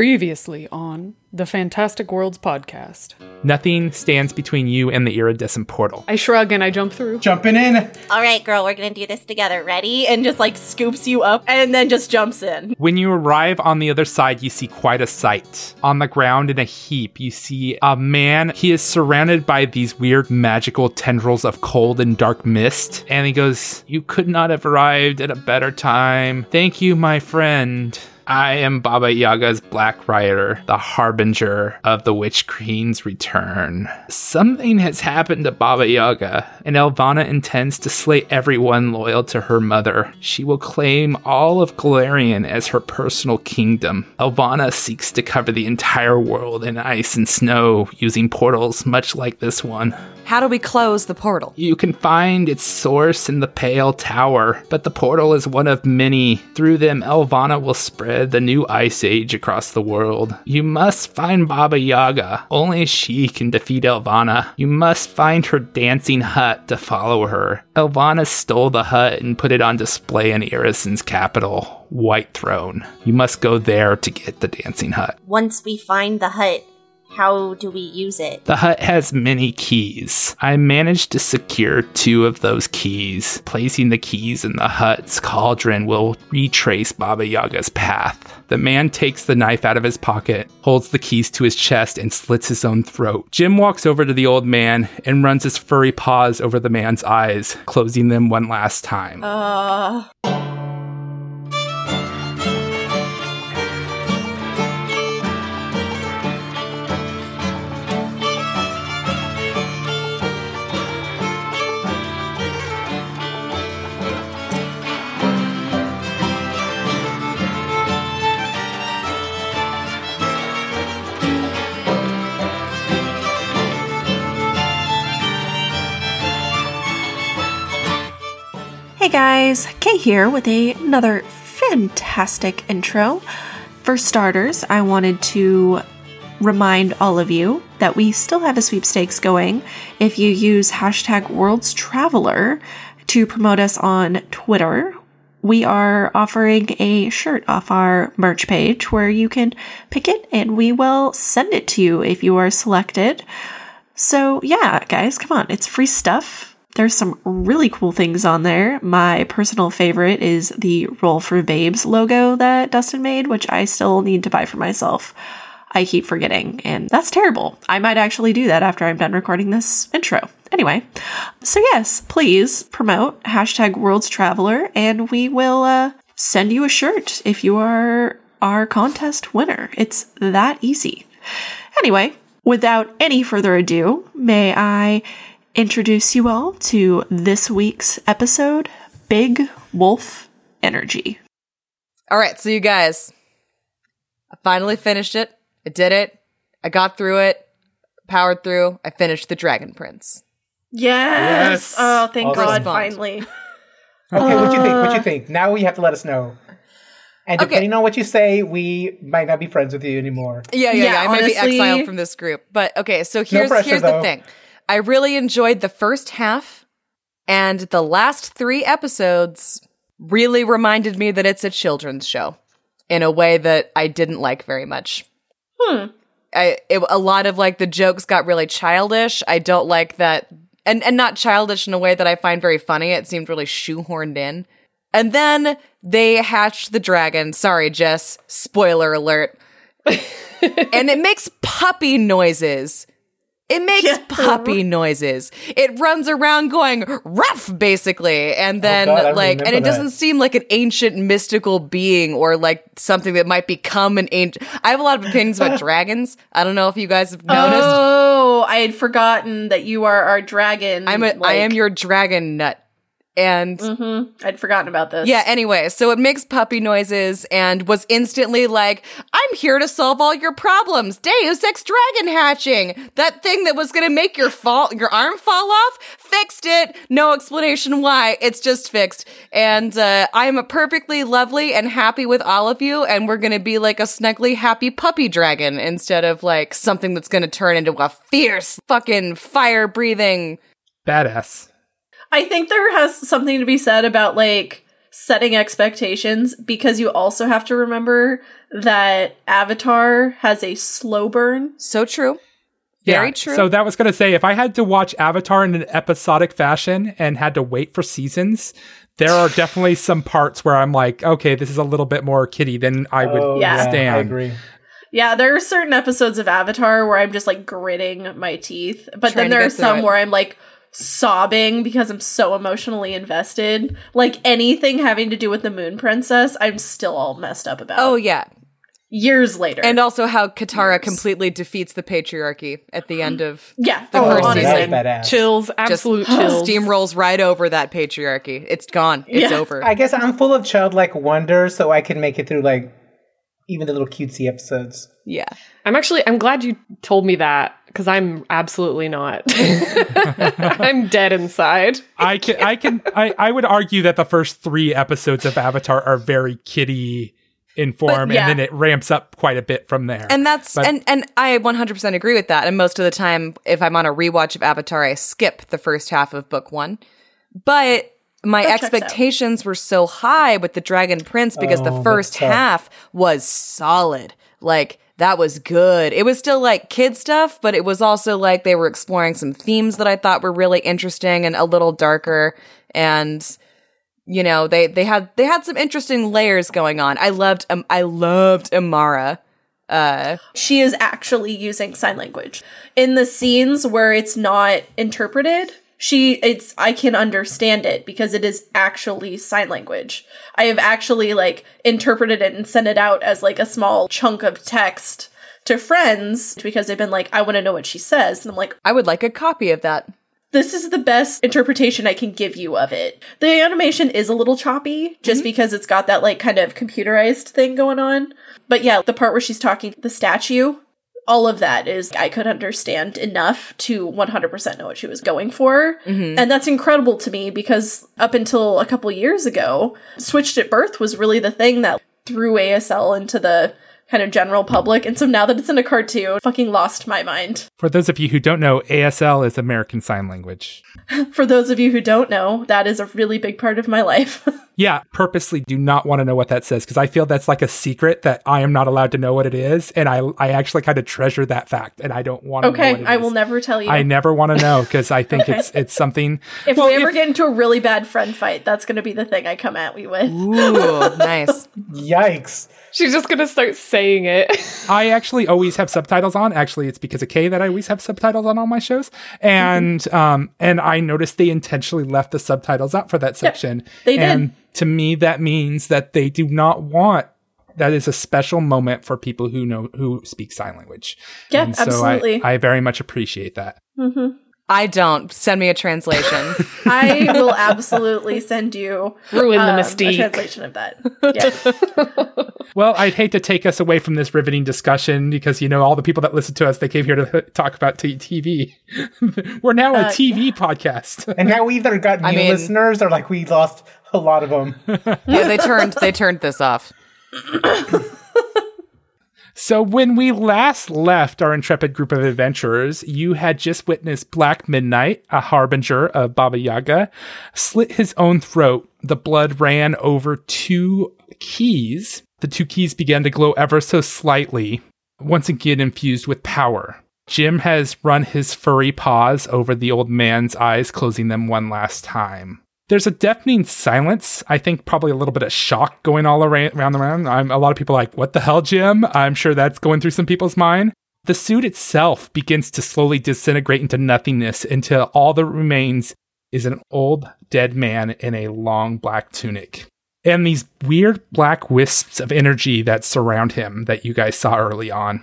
Previously on the Fantastic Worlds podcast. Nothing stands between you and the iridescent portal. I shrug and I jump through. Jumping in. All right, girl, we're gonna do this together. Ready? And just like scoops you up and then just jumps in. When you arrive on the other side, you see quite a sight. On the ground in a heap, you see a man. He is surrounded by these weird magical tendrils of cold and dark mist. And he goes, You could not have arrived at a better time. Thank you, my friend. I am Baba Yaga's Black Rider, the harbinger of the Witch Queen's return. Something has happened to Baba Yaga, and Elvanna intends to slay everyone loyal to her mother. She will claim all of Golarion as her personal kingdom. Elvanna seeks to cover the entire world in ice and snow using portals much like this one. How do we close the portal? You can find its source in the Pale Tower, but the portal is one of many. Through them, Elvanna will spread the new ice age across the world. You must find Baba Yaga. Only she can defeat Elvanna. You must find her dancing hut to follow her. Elvanna stole the hut and put it on display in Irrisen's capital, Whitethrone. You must go there to get the dancing hut. Once we find the hut, how do we use it? The hut has many keys. I managed to secure two of those keys. Placing the keys in the hut's cauldron will retrace Baba Yaga's path. The man takes the knife out of his pocket, holds the keys to his chest, and slits his own throat. Jim walks over to the old man and runs his furry paws over the man's eyes, closing them one last time. Uh. Guys, Kay here with a, another fantastic intro. For starters, I wanted to remind all of you that we still have a sweepstakes going if you use hashtag Worlds Traveler to promote us on Twitter. We are offering a shirt off our merch page where you can pick it and we will send it to you if you are selected. So, yeah, guys, come on, it's free stuff. There's some really cool things on there. My personal favorite is the Roll for Babes logo that Dustin made, which I still need to buy for myself. I keep forgetting, and that's terrible. I might actually do that after I'm done recording this intro. Anyway, so yes, please promote hashtag Worlds Traveler, and we will uh, send you a shirt if you are our contest winner. It's that easy. Anyway, without any further ado, may I introduce you all to this week's episode Big Wolf Energy. All right, so you guys, I finally finished it. I did it. I got through it, powered through. I finished the Dragon Prince. Yes. Yes! Oh, thank Awesome. God, finally. Okay, what you think? What Uh. you think? Now you have to let us know. And Okay. depending on what you say, we might not be friends with you anymore. Yeah, yeah, yeah. Yeah, I might be exiled from this group. But okay, so here's pressure, here's the though. thing. I really enjoyed the first half, and the last three episodes really reminded me that it's a children's show in a way that I didn't like very much. Hmm. I it, a lot of like the jokes got really childish. I don't like that, and and not childish in a way that I find very funny. It seemed really shoehorned in. And then they hatched the dragon. Sorry, Jess. Spoiler alert. and it makes puppy noises. It makes Yeah. puppy noises. It runs around going rough, basically, and oh, then Oh, God, like, and it doesn't seem like an ancient mystical being or like something that might become an ancient. I have a lot of opinions about dragons. I don't know if you guys have noticed. Oh, I had forgotten that you are our dragon. I'm a, I am your dragon nut, and hmm I'd forgotten about this. Yeah, anyway, so it makes puppy noises and was instantly like, I'm here to solve all your problems. Deus Ex Dragon hatching. That thing that was gonna make your fall your arm fall off, fixed it. No explanation why. It's just fixed. And uh, I'm perfectly lovely and happy with all of you, and we're gonna be like a snuggly happy puppy dragon instead of like something that's gonna turn into a fierce fucking fire breathing Badass. I think there has something to be said about like setting expectations because you also have to remember that Avatar has a slow burn. So true. Very Yeah, true. So that was going to say, if I had to watch Avatar in an episodic fashion and had to wait for seasons, there are definitely some parts where I'm like, okay, this is a little bit more kiddie than I would Oh, Yeah. I stand. agree. Yeah, there are certain episodes of Avatar where I'm just like gritting my teeth, but Trying then there are some it. where I'm like sobbing because I'm so emotionally invested. Like anything having to do with the Moon Princess, I'm still all messed up about. oh yeah. years later. And also how Katara completely defeats the patriarchy at the end of yeah, the oh, first honestly. season. That's badass. Chills, just absolute chills. steamrolls right over that patriarchy. It's gone. It's Yeah. over. I guess I'm full of childlike wonder, so I can make it through like even the little cutesy episodes. yeah. I'm actually I'm glad you told me that because I'm absolutely not. I'm dead inside. I can, I can, I, I would argue that the first three episodes of Avatar are very kiddie in form, yeah. and then it ramps up quite a bit from there. And that's But- and and I 100% agree with that. And most of the time if I'm on a rewatch of Avatar, I skip the first half of book 1. But my That expectations were so high with the Dragon Prince because Oh, the first half was solid. Like that was good. It was still like kid stuff, but it was also like they were exploring some themes that I thought were really interesting and a little darker and you know, they they had they had some interesting layers going on. I loved um, I loved Amaya. Uh she is actually using sign language in the scenes where it's not interpreted she it's i can understand it because it is actually sign language i have actually like interpreted it and sent it out as like a small chunk of text to friends because they've been like i want to know what she says and i'm like I would like a copy of that. this is the best interpretation I can give you of it. The animation is a little choppy just mm-hmm. because it's got that like kind of computerized thing going on. But yeah, the part where she's talking the statue, all of that is I could understand enough to 100% know what she was going for. Mm-hmm. And that's incredible to me because up until a couple years ago, Switched at Birth was really the thing that threw ASL into the kind of general public. And so now that it's in a cartoon, fucking lost my mind. For those of you who don't know, ASL is American Sign Language. For those of you who don't know, that is a really big part of my life. Yeah, purposely do not want to know what that says because I feel that's like a secret that I am not allowed to know what it is, and I I actually kind of treasure that fact, and I don't want to. know okay, I is. will never tell you. I never want to know because I think it's it's something. if well, we ever if- get into a really bad friend fight, that's going to be the thing I come at you with. Ooh, nice. Yikes. She's just gonna start saying it. I actually always have subtitles on. Actually, it's because of Kay that I always have subtitles on all my shows, and um, and I noticed they intentionally left the subtitles out for that section. they did. And to me, that means that they do not want. That is a special moment for people who know who speak sign language. Yeah, so absolutely. I, I very much appreciate that. Mm-hmm. I don't. Send me a translation. I will absolutely send you Ruin the um, a mystique. translation of that. Yeah. Well, I'd hate to take us away from this riveting discussion because you know all the people that listen to us they came here to talk about t- TV. We're now a Uh, TV podcast. And now we either got new I mean- listeners or like we lost a lot of them. yeah, they turned they turned this off. So, when we last left our intrepid group of adventurers, you had just witnessed Black Midnight, a harbinger of Baba Yaga, slit his own throat. The blood ran over two keys. The two keys began to glow ever so slightly, once again infused with power. Jim has run his furry paws over the old man's eyes, closing them one last time. There's a deafening silence. I think probably a little bit of shock going all around. around, room. I'm, a lot of people like, "What the hell, Jim?" I'm sure that's going through some people's mind. The suit itself begins to slowly disintegrate into nothingness until all that remains is an old dead man in a long black tunic. And these weird black wisps of energy that surround him that you guys saw early on.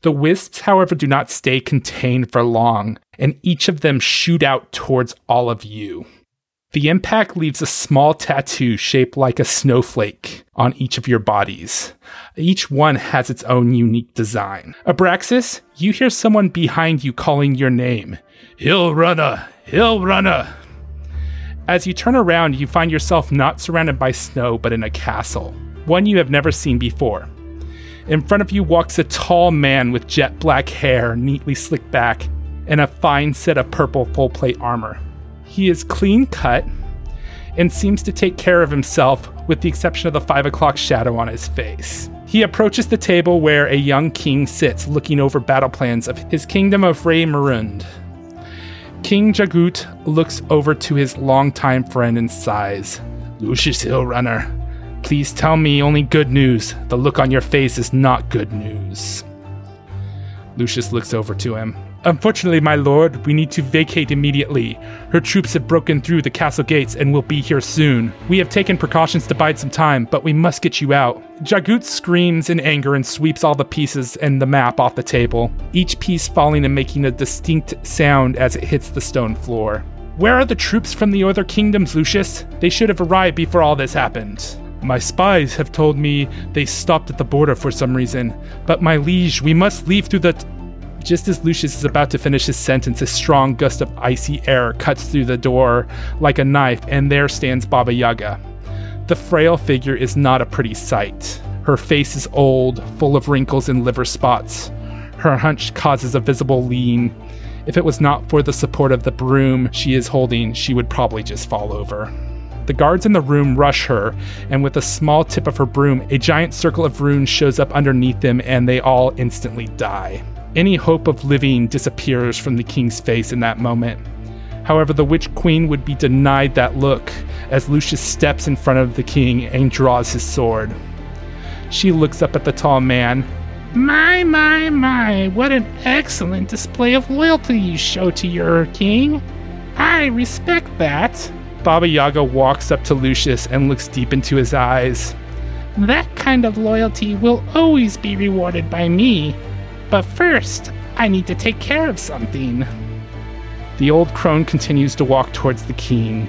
The wisps, however, do not stay contained for long, and each of them shoot out towards all of you. The impact leaves a small tattoo shaped like a snowflake on each of your bodies. Each one has its own unique design. Abraxas, you hear someone behind you calling your name. Hill runner, hill runner. As you turn around, you find yourself not surrounded by snow, but in a castle, one you have never seen before. In front of you walks a tall man with jet black hair neatly slicked back and a fine set of purple full plate armor. He is clean cut and seems to take care of himself, with the exception of the five o'clock shadow on his face. He approaches the table where a young king sits, looking over battle plans of his kingdom of Rey Marund. King Jagut looks over to his longtime friend and sighs. Lucius Hillrunner, please tell me only good news. The look on your face is not good news. Lucius looks over to him. Unfortunately, my lord, we need to vacate immediately. Her troops have broken through the castle gates and will be here soon. We have taken precautions to bide some time, but we must get you out. Jagut screams in anger and sweeps all the pieces and the map off the table, each piece falling and making a distinct sound as it hits the stone floor. Where are the troops from the other kingdoms, Lucius? They should have arrived before all this happened. My spies have told me they stopped at the border for some reason, but my liege, we must leave through the t- just as Lucius is about to finish his sentence, a strong gust of icy air cuts through the door like a knife, and there stands Baba Yaga. The frail figure is not a pretty sight. Her face is old, full of wrinkles and liver spots. Her hunch causes a visible lean. If it was not for the support of the broom she is holding, she would probably just fall over. The guards in the room rush her, and with a small tip of her broom, a giant circle of runes shows up underneath them, and they all instantly die. Any hope of living disappears from the king's face in that moment. However, the witch queen would be denied that look as Lucius steps in front of the king and draws his sword. She looks up at the tall man. My, my, my, what an excellent display of loyalty you show to your king. I respect that. Baba Yaga walks up to Lucius and looks deep into his eyes. That kind of loyalty will always be rewarded by me. But first, I need to take care of something. The old crone continues to walk towards the king.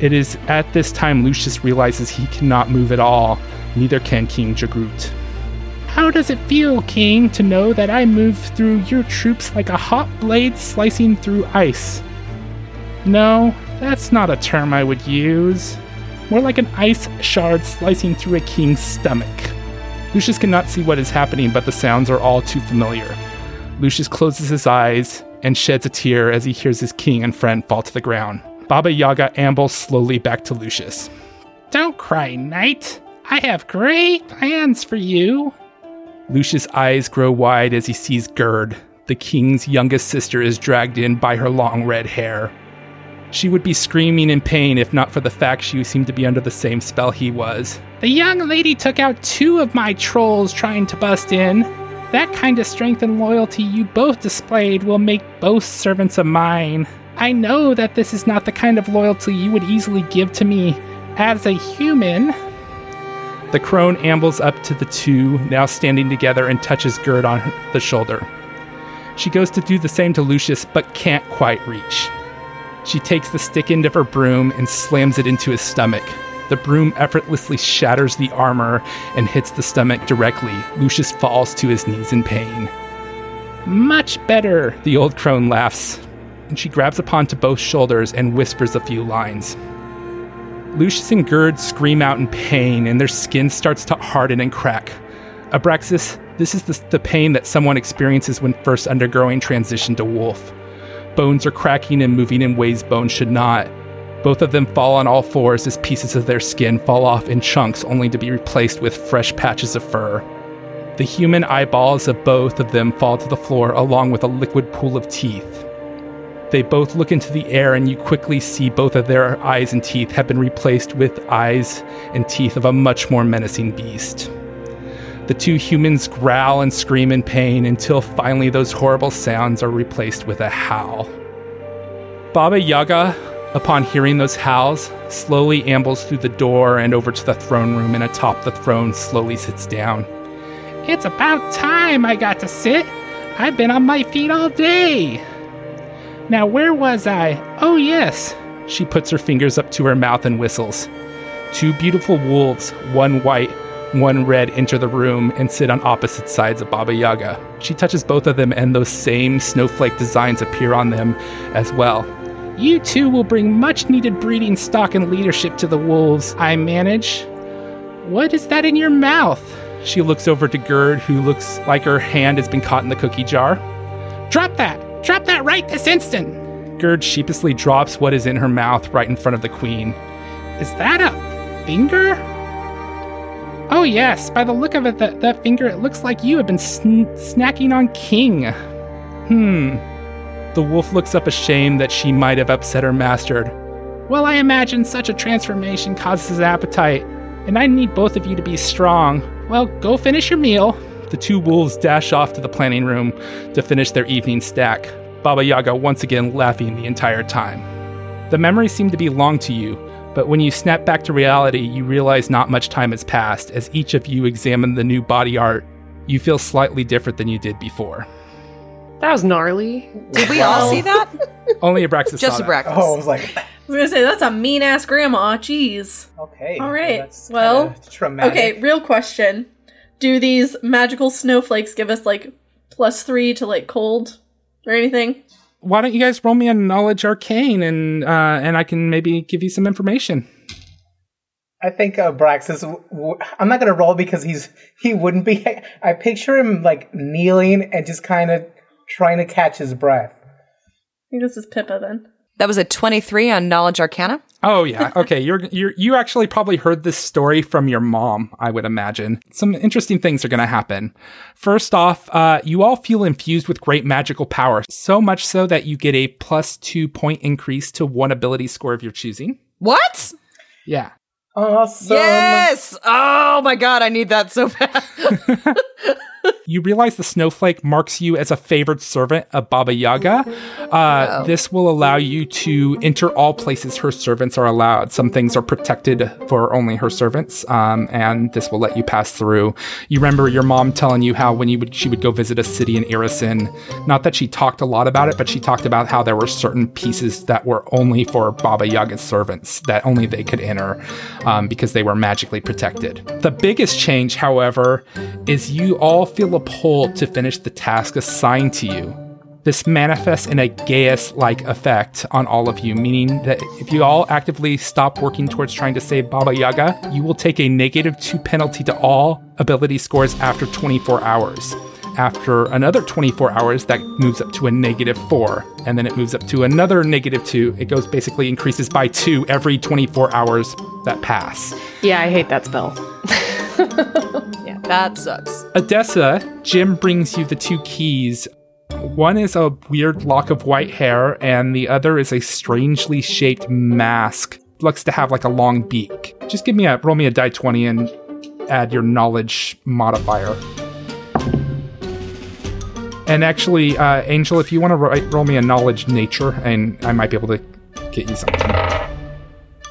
It is at this time Lucius realizes he cannot move at all, neither can King Jagrut. How does it feel, King, to know that I move through your troops like a hot blade slicing through ice? No, that's not a term I would use. More like an ice shard slicing through a king's stomach. Lucius cannot see what is happening, but the sounds are all too familiar. Lucius closes his eyes and sheds a tear as he hears his king and friend fall to the ground. Baba Yaga ambles slowly back to Lucius. Don't cry, knight. I have great plans for you. Lucius' eyes grow wide as he sees Gerd. The king's youngest sister is dragged in by her long red hair. She would be screaming in pain if not for the fact she seemed to be under the same spell he was. The young lady took out two of my trolls trying to bust in. That kind of strength and loyalty you both displayed will make both servants of mine. I know that this is not the kind of loyalty you would easily give to me as a human. The crone ambles up to the two, now standing together, and touches Gerd on the shoulder. She goes to do the same to Lucius, but can't quite reach. She takes the stick end of her broom and slams it into his stomach. The broom effortlessly shatters the armor and hits the stomach directly. Lucius falls to his knees in pain. Much better, the old crone laughs, and she grabs upon to both shoulders and whispers a few lines. Lucius and Gerd scream out in pain, and their skin starts to harden and crack. Abraxas, this is the, the pain that someone experiences when first undergoing transition to wolf. Bones are cracking and moving in ways bones should not. Both of them fall on all fours as pieces of their skin fall off in chunks only to be replaced with fresh patches of fur. The human eyeballs of both of them fall to the floor along with a liquid pool of teeth. They both look into the air, and you quickly see both of their eyes and teeth have been replaced with eyes and teeth of a much more menacing beast. The two humans growl and scream in pain until finally those horrible sounds are replaced with a howl. Baba Yaga, upon hearing those howls, slowly ambles through the door and over to the throne room and atop the throne slowly sits down. It's about time I got to sit. I've been on my feet all day. Now, where was I? Oh, yes. She puts her fingers up to her mouth and whistles. Two beautiful wolves, one white, one red, enter the room and sit on opposite sides of Baba Yaga. She touches both of them, and those same snowflake designs appear on them as well. You two will bring much needed breeding stock and leadership to the wolves, I manage. What is that in your mouth? She looks over to Gerd, who looks like her hand has been caught in the cookie jar. Drop that! Drop that right this instant! Gerd sheepishly drops what is in her mouth right in front of the queen. Is that a finger? Oh, yes. By the look of it, that, that finger, it looks like you have been sn- snacking on King. Hmm. The wolf looks up ashamed that she might have upset her master. Well, I imagine such a transformation causes appetite, and I need both of you to be strong. Well, go finish your meal. The two wolves dash off to the planning room to finish their evening stack, Baba Yaga once again laughing the entire time. The memories seem to be long to you, but when you snap back to reality, you realize not much time has passed. As each of you examine the new body art, you feel slightly different than you did before. That was gnarly. Did we all see that? Only Abraxas Just saw a that. breakfast. Oh, I was like, I was gonna say that's a mean ass grandma. Jeez. okay. All right, that's well, traumatic. Okay, real question: Do these magical snowflakes give us like plus three to like cold or anything? Why don't you guys roll me a knowledge arcane and uh, and I can maybe give you some information. I think uh, Brax is. W- w- I'm not gonna roll because he's he wouldn't be. I picture him like kneeling and just kind of trying to catch his breath. I think this is Pippa then. That was a 23 on Knowledge Arcana. Oh yeah, okay. You're you're you actually probably heard this story from your mom, I would imagine. Some interesting things are going to happen. First off, uh, you all feel infused with great magical power, so much so that you get a plus two point increase to one ability score of your choosing. What? Yeah. Awesome. Yes! Oh my god, I need that so bad. You realize the snowflake marks you as a favored servant of Baba Yaga. Uh, This will allow you to enter all places her servants are allowed. Some things are protected for only her servants, um, and this will let you pass through. You remember your mom telling you how when you would she would go visit a city in Irrisen, not that she talked a lot about it, but she talked about how there were certain pieces that were only for Baba Yaga's servants that only they could enter um, because they were magically protected. The biggest change, however, is you all feel a pull to finish the task assigned to you. This manifests in a geas like effect on all of you, meaning that if you all actively stop working towards trying to save Baba Yaga, you will take a negative 2 penalty to all ability scores after 24 hours. After another 24 hours, that moves up to a negative 4, and then it moves up to another negative 2. It goes basically increases by 2 every 24 hours that pass. Yeah, I hate that spell. yeah, that sucks. Odessa, Jim brings you the two keys. One is a weird lock of white hair, and the other is a strangely shaped mask. Looks to have like a long beak. Just give me a roll me a die 20 and add your knowledge modifier. And actually, uh, Angel, if you want to ro- roll me a knowledge nature, and I might be able to get you something.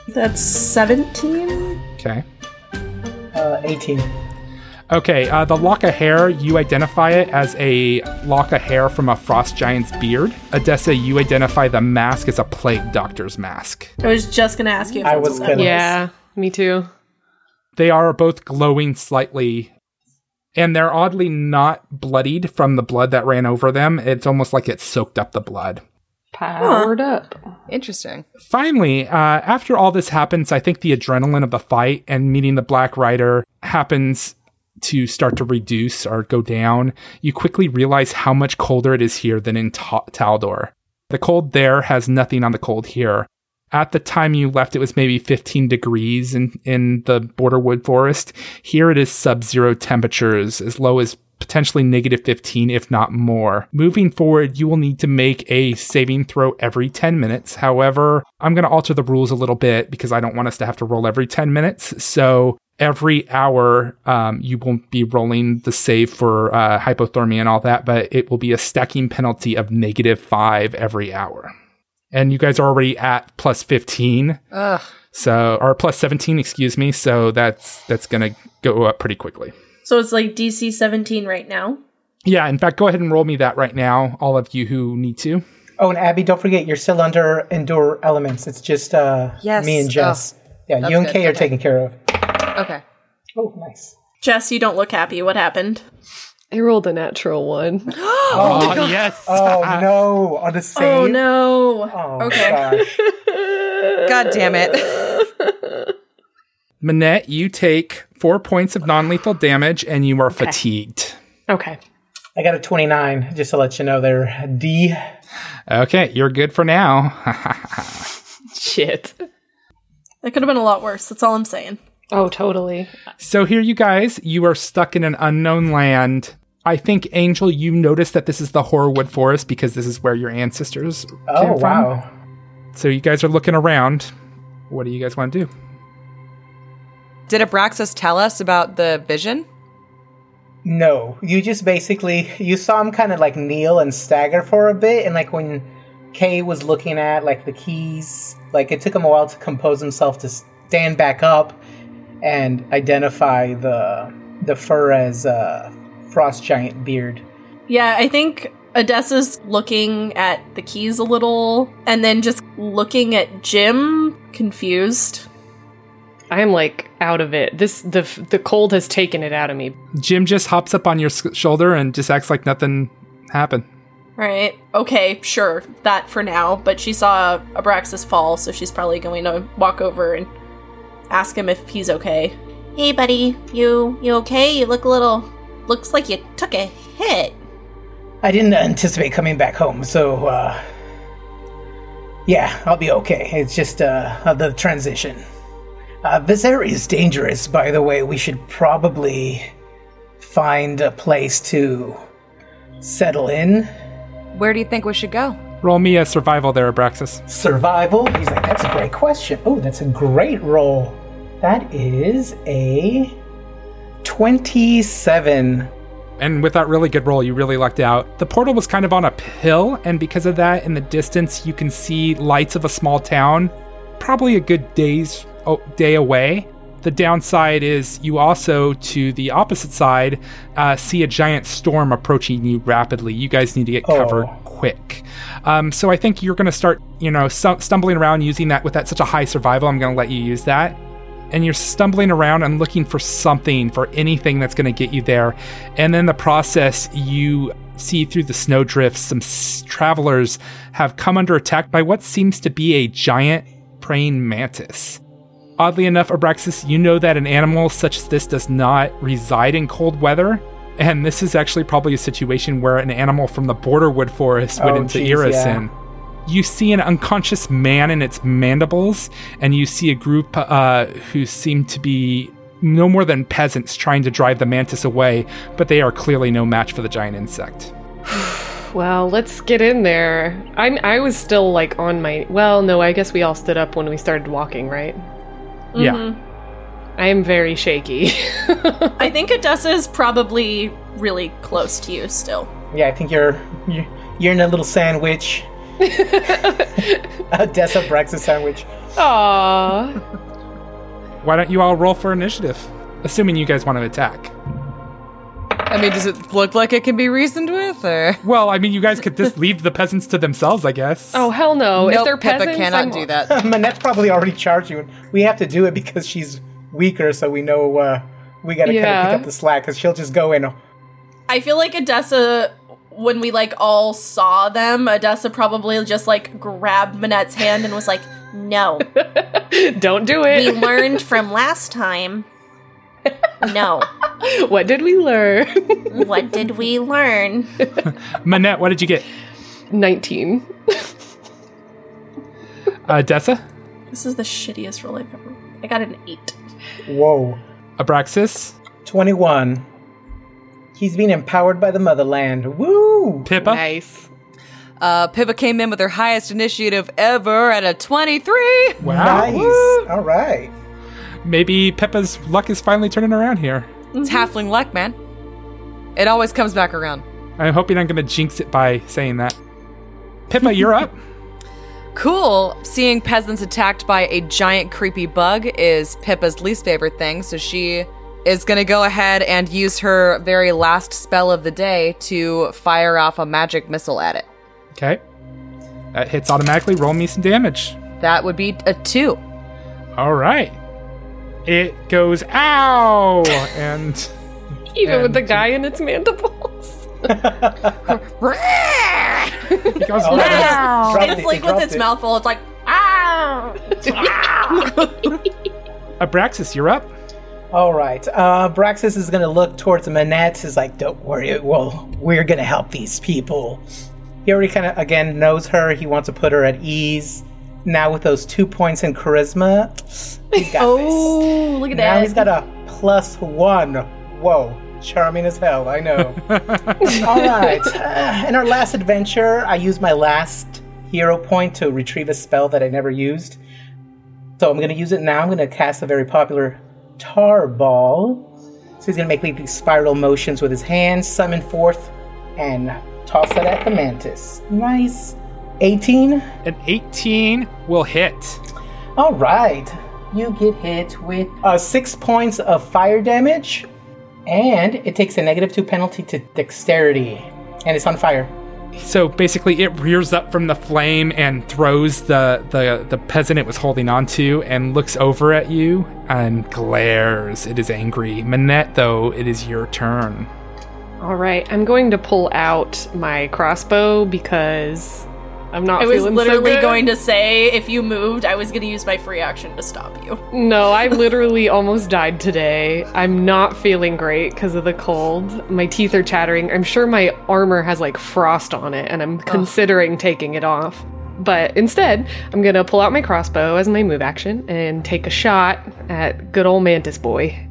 That's seventeen. Okay. Uh, 18. Okay, uh, the lock of hair, you identify it as a lock of hair from a frost giant's beard. Odessa, you identify the mask as a plague doctor's mask. I was just gonna ask you. If I was gonna- Yeah, me too. They are both glowing slightly, and they're oddly not bloodied from the blood that ran over them. It's almost like it soaked up the blood. Powered up. Interesting. Finally, uh, after all this happens, I think the adrenaline of the fight and meeting the Black Rider happens to start to reduce or go down. You quickly realize how much colder it is here than in Ta- Taldor. The cold there has nothing on the cold here. At the time you left, it was maybe 15 degrees in, in the Borderwood Forest. Here it is sub zero temperatures, as low as potentially negative 15, if not more. Moving forward, you will need to make a saving throw every 10 minutes. However, I'm going to alter the rules a little bit because I don't want us to have to roll every 10 minutes. So every hour, um, you won't be rolling the save for uh, hypothermia and all that, but it will be a stacking penalty of negative five every hour. And you guys are already at plus 15. Ugh. So, or plus 17, excuse me. So that's, that's going to go up pretty quickly. So it's like DC seventeen right now. Yeah, in fact, go ahead and roll me that right now, all of you who need to. Oh, and Abby, don't forget, you're still under Endure Elements. It's just uh, Yes. me and Jess. yeah, that's you and good. Kay are taken care of. Okay. Oh, nice. Jess, you don't look happy. What happened? I rolled a natural one. Oh, oh yes. Oh, no. On the oh, same. Oh no. Oh, Okay. gosh. God damn it. Manette, you take four points of non lethal damage and you are fatigued. Okay. I got a 29, just to let you know there. D. Okay, you're good for now. Shit. That could have been a lot worse. That's all I'm saying. Oh, totally. So here you guys, you are stuck in an unknown land. I think Angel, you noticed that this is the Hoarwood Forest because this is where your ancestors Oh came from. wow. So you guys are looking around. What do you guys want to do? Did Abraxas tell us about the vision? No, you just basically you saw him kind of like kneel and stagger for a bit, and like when Kay was looking at like the keys, like it took him a while to compose himself to stand back up and identify the the fur as uh, frost giant beard. Yeah, I think Odessa's looking at the keys a little and then just looking at Jim, confused. I'm like out of it. This the the cold has taken it out of me. Jim just hops up on your s- shoulder and just acts like nothing happened. Right. Okay, sure. That for now. But she saw Abraxas fall, so she's probably going to walk over and ask him if he's okay. Hey, buddy. You you okay? You look a little. Looks like you took a hit. I didn't anticipate coming back home, so uh, yeah, I'll be okay. It's just uh, the transition. Uh, this area is dangerous, by the way. We should probably find a place to settle in. Where do you think we should go? Roll me a survival there, Abraxas. Survival? He's like, that's a great question. Oh, that's a great roll. That is a 27. And with that really good roll, you really lucked out. The portal was kind of on a hill, and because of that, in the distance, you can see lights of a small town, probably a good day's oh, day away. The downside is you also, to the opposite side, uh, see a giant storm approaching you rapidly. You guys need to get covered Oh. quick. Um, so I think you're going to start, you know, stu- stumbling around using that with that such a high survival. I'm going to let you use that and you're stumbling around and looking for something, for anything that's going to get you there. And then the process, you see through the snowdrifts some s- travelers have come under attack by what seems to be a giant praying mantis. Oddly enough, Abraxas, you know that an animal such as this does not reside in cold weather. And this is actually probably a situation where an animal from the Borderwood Forest went Oh, into geez, yeah. You see an unconscious man in its mandibles, and you see a group uh, who seem to be no more than peasants trying to drive the mantis away, but they are clearly no match for the giant insect. Well, let's get in there. I'm I was still like on my well, no, I guess we all stood up when we started walking, right? Yeah. Mm-hmm. I am very shaky. I think Odessa is probably really close to you still. Yeah, I think you're you're, you're in a little sandwich. a Dessa Brexit sandwich. Aww. Why don't you all roll for initiative? Assuming you guys want to attack. I mean, does it look like it can be reasoned with, or Well, I mean, you guys could just leave the peasants to themselves, I guess. Oh hell no! if they're Pippa peasants, cannot I'm- do that. Manette's probably already charged you. We have to do it because she's weaker, so we know uh, we gotta kind of pick up the slack because she'll just go in. I feel like Odessa, when we like all saw them, Odessa probably just like grabbed Manette's hand and was like, "No, Don't do it." we learned from last time. No, what did we learn? what did we learn?" Manette, what did you get? Nineteen. Uh, Dessa? This is the shittiest roll I've ever. I got an eight. Whoa, Abraxas? twenty-one. He's being empowered by the motherland. Woo! Pippa? Nice. uh, Pippa came in with her highest initiative ever at a 23. Wow. Nice. All right. Maybe Pippa's luck is finally turning around here. It's mm-hmm. halfling luck, man. It always comes back around. I'm hoping I'm going to jinx it by saying that. Pippa, you're up. Cool. Seeing peasants attacked by a giant creepy bug is Pippa's least favorite thing, so she is going to go ahead and use her very last spell of the day to fire off a magic missile at it. Okay. That hits automatically. Roll me some damage. That would be a 2. All right. It goes, ow! And Even with the guy in its mandibles. it goes, Oh, wow! It's like with its it. mouth full. It's like, ow. Abraxas, you're up. All right. Uh, Braxis is going to look towards Manette. Is like, don't worry. Well, we're going to help these people. He already kind of, again, knows her. He wants to put her at ease. Now with those two points in charisma, he's got Oh, look this. at Now that. he's got a plus one. Whoa, charming as hell. I know. All right. uh, in our last adventure, I used my last hero point to retrieve a spell that I never used. So I'm going to use it now. I'm going to cast a very popular tar ball. So he's going to make these spiral motions with his hands, summon forth, and toss that at the mantis. Nice. 18. An 18 will hit. All right. You get hit with uh, six points of fire damage, and it takes a negative two penalty to dexterity, and it's on fire. So basically, it rears up from the flame and throws the, the, the peasant it was holding onto and looks over at you and glares. It is angry. Manette, though, it is your turn. All right, I'm going to pull out my crossbow because I'm not I was feeling so literally good. going to say if you moved, I was going to use my free action to stop you. No, I literally almost died today. I'm not feeling great because of the cold. My teeth are chattering. I'm sure my armor has like frost on it, and I'm considering taking it off. But instead, I'm gonna pull out my crossbow as my move action and take a shot at good old Mantis Boy.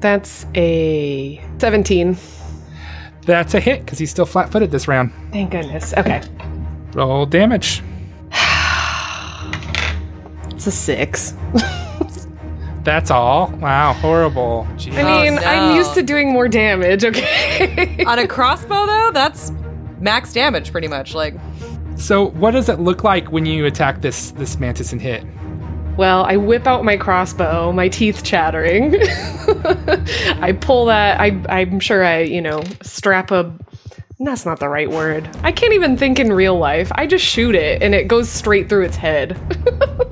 That's a 17. That's a hit because he's still flat footed this round. Thank goodness. Okay. Roll damage. It's a six. That's all. Wow, horrible. Jeez. I mean, oh, no. I'm used to doing more damage, okay? On a crossbow, though, that's max damage pretty much. Like, so, what does it look like when you attack this this mantis and hit? Well, I whip out my crossbow, my teeth chattering. I pull that. I, I'm sure I, you know, strap a. That's not the right word. I can't even think in real life. I just shoot it and it goes straight through its head.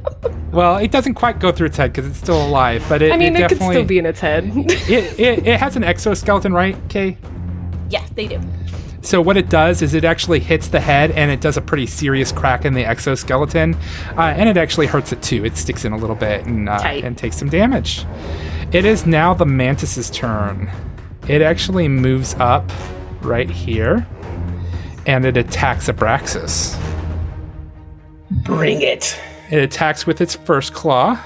Well, it doesn't quite go through its head because it's still alive, but it, I mean, it it, could still be in its head. it, it, it has an exoskeleton, right, Kay? Yeah, they do. So what it does is it actually hits the head and it does a pretty serious crack in the exoskeleton, uh, and it actually hurts it too. It sticks in a little bit and uh, and takes some damage. It is now the mantis's turn. It actually moves up right here, and it attacks Abraxas. Bring it. It attacks with its first claw.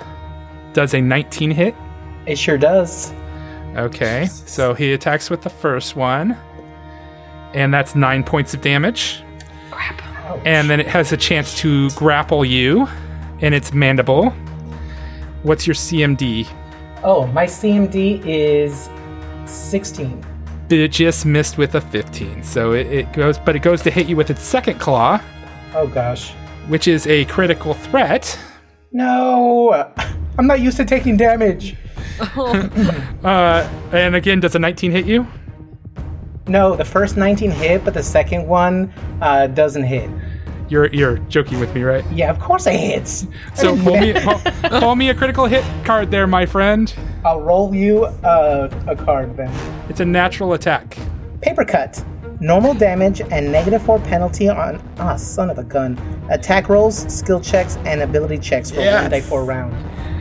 Does a 19 hit? It sure does. Okay, so he attacks with the first one, and that's nine points of damage. Ouch. And then it has a chance to grapple you in its mandible. What's your CMD? Oh, my CMD is 16. It just missed with a 15. So it, it goes, but it goes to hit you with its second claw, Oh gosh. which is a critical threat. No! I'm not used to taking damage. Uh, and again, does a 19 hit you? No, the first 19 hit, but the second one uh, doesn't hit. You're you're joking with me, right? Yeah, of course it hits. So pull me pull, pull me a critical hit card there, my friend. I'll roll you uh, a card then. It's a natural attack. Paper cut. Normal damage and negative 4 penalty on. Ah, son of a gun. Attack rolls, skill checks, and ability checks for Yes. one die 4 round.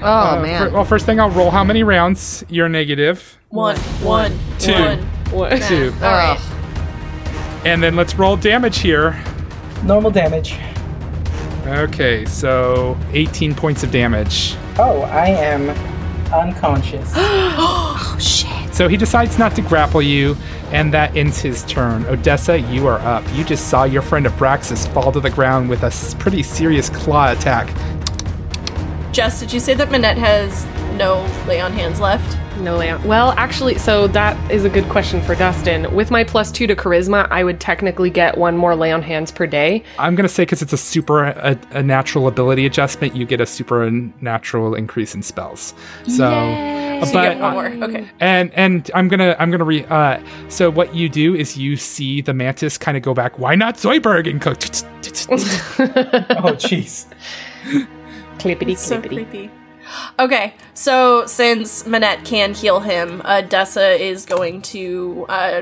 oh Uh, man. fir- well, first thing I'll roll how many rounds? You're negative. One, one, Two. one. what? Two. All right. And then let's roll damage here. Normal damage. Okay, so 18 points of damage. Oh, I am unconscious. Oh shit. So he decides not to grapple you, and that ends his turn. Odessa, you are up. You just saw your friend Abraxas fall to the ground with a s- pretty serious claw attack. Jess, did you say that Manette has no lay on hands left? No layout. Well, actually, so that is a good question for Dustin. With my plus two to charisma, I would technically get one more lay on hands per day. I'm gonna say because it's a super a, a natural ability adjustment, you get a supernatural increase in spells. So, So you but get one uh, more. Okay. And and I'm gonna I'm gonna re. Uh, so what you do is you see the mantis kind of go back. Why not Zoidberg and go. oh, jeez. Clippity So clippity. creepy. Okay, so since Manette can heal him, uh, Dessa is going to, uh,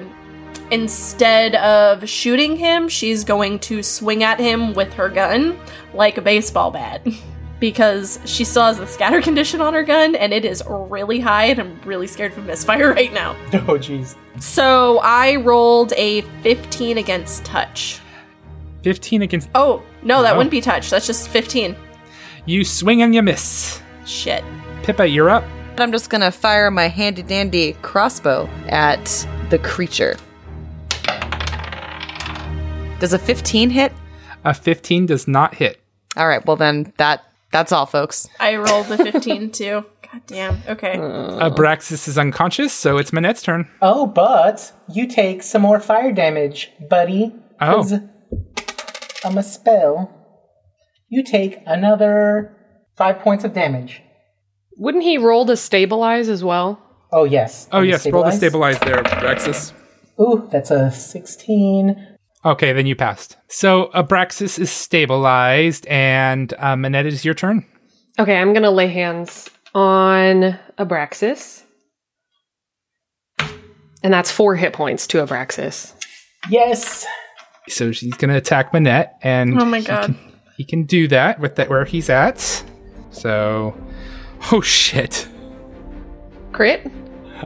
instead of shooting him, she's going to swing at him with her gun like a baseball bat. Because she still has the scatter condition on her gun, and it is really high, and I'm really scared of misfire right now. Oh, jeez. So I rolled a 15 against touch. 15 against. Oh, no, that Oh. wouldn't be touch. That's just 15. You swing and you miss. Shit. Pippa, you're up. I'm just gonna fire my handy dandy crossbow at the creature. Does a 15 hit? A 15 does not hit. All right, well then that that's all, folks. I rolled the 15 too. God damn. Okay. Uh, Abraxas is unconscious, so it's Manette's turn. Oh, but you take some more fire damage, buddy. Oh. 'cause I'm a spell. You take another five points of damage. Wouldn't he roll to stabilize as well? Oh yes. Oh, Can you yes, roll to stabilize there, Abraxas. Ooh, that's a sixteen. Okay, then you passed. So Abraxas is stabilized, and uh, Manette, it is your turn. Okay, I'm gonna lay hands on Abraxas. And that's four hit points to Abraxas. Yes. So she's going to attack Manette, and Oh my he God. can- He can, do that with that where he's at. So, oh shit! Crit?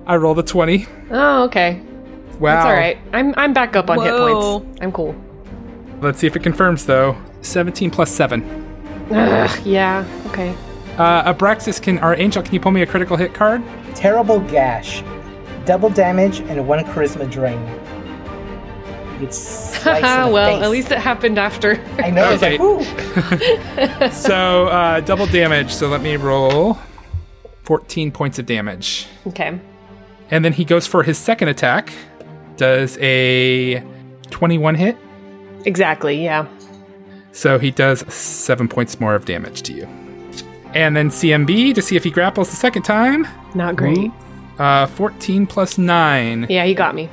I rolled a twenty. Oh, okay. Wow. That's all right. I'm I'm back up on hit points. I'm cool. Let's see if it confirms though. Seventeen plus seven. Ugh, yeah. Okay. Uh, Abraxas can, our angel, can you pull me a critical hit card? Terrible gash. Double damage and one charisma drain. well, face. at least it happened after. I know. It's Okay. like, ooh. so, uh, double damage. So let me roll 14 points of damage. okay. And then he goes for his second attack. Does a 21 hit. Exactly. Yeah. So he does seven points more of damage to you. And then CMB to see if he grapples the second time. Not great. Uh, 14 plus 9. Yeah, he got me.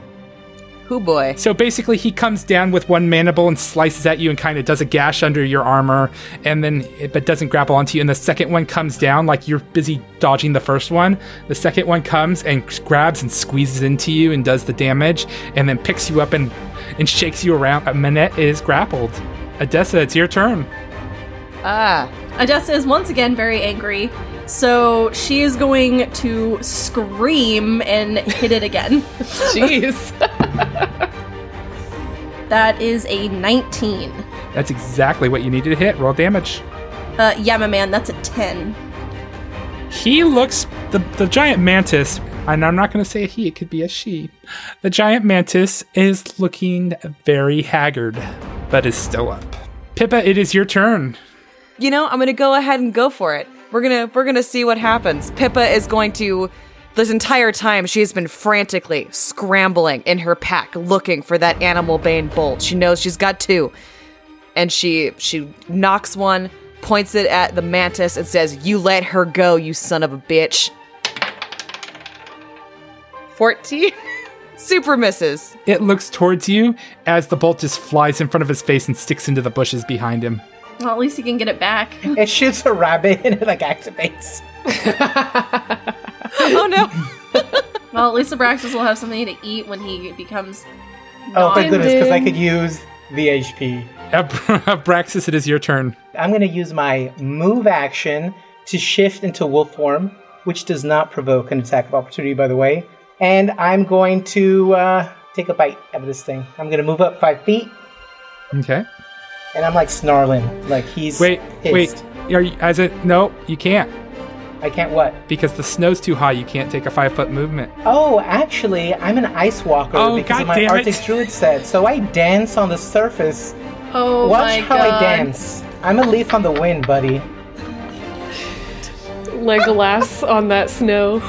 Who boy? So basically, he comes down with one mandible and slices at you and kind of does a gash under your armor, and then but doesn't grapple onto you. And the second one comes down like you're busy dodging the first one. The second one comes and grabs and squeezes into you and does the damage, and then picks you up and and shakes you around. Manette is grappled. Odessa, it's your turn. Ah, Odessa is once again very angry, so she is going to scream and hit it again. Jeez. that is a 19. That's exactly what you needed to hit. Roll damage. Uh, yeah, my man, that's a 10. He looks the the giant mantis, and I'm not going to say a he; it could be a she. The giant mantis is looking very haggard, but is still up. Pippa, it is your turn. You know, I'm gonna go ahead and go for it. We're gonna we're gonna see what happens. Pippa is going to this entire time she has been frantically scrambling in her pack looking for that animal bane bolt. She knows she's got two. And she she knocks one, points it at the mantis and says, You let her go, you son of a bitch. 14. Super misses. It looks towards you as the bolt just flies in front of his face and sticks into the bushes behind him. Well, at least he can get it back. It shoots a rabbit and it like activates. Oh no. well, at least Abraxas will have something to eat when he becomes. Oh, thank goodness, because I could use the HP. Ab- Abraxas, it is your turn. I'm going to use my move action to shift into wolf form, which does not provoke an attack of opportunity, by the way. And I'm going to uh, take a bite out of this thing. I'm going to move up five feet, Okay. And I'm like snarling, like he's Wait, pissed. wait. Are you, as it? No, you can't I can't what? because the snow's too high. You can't take a five foot movement. Oh, actually, I'm an ice walker Oh, because of my damn it. Arctic Druid set. So I dance on the surface. Oh Watch my how god. I dance. I'm a leaf on the wind, buddy. Legolas on that snow.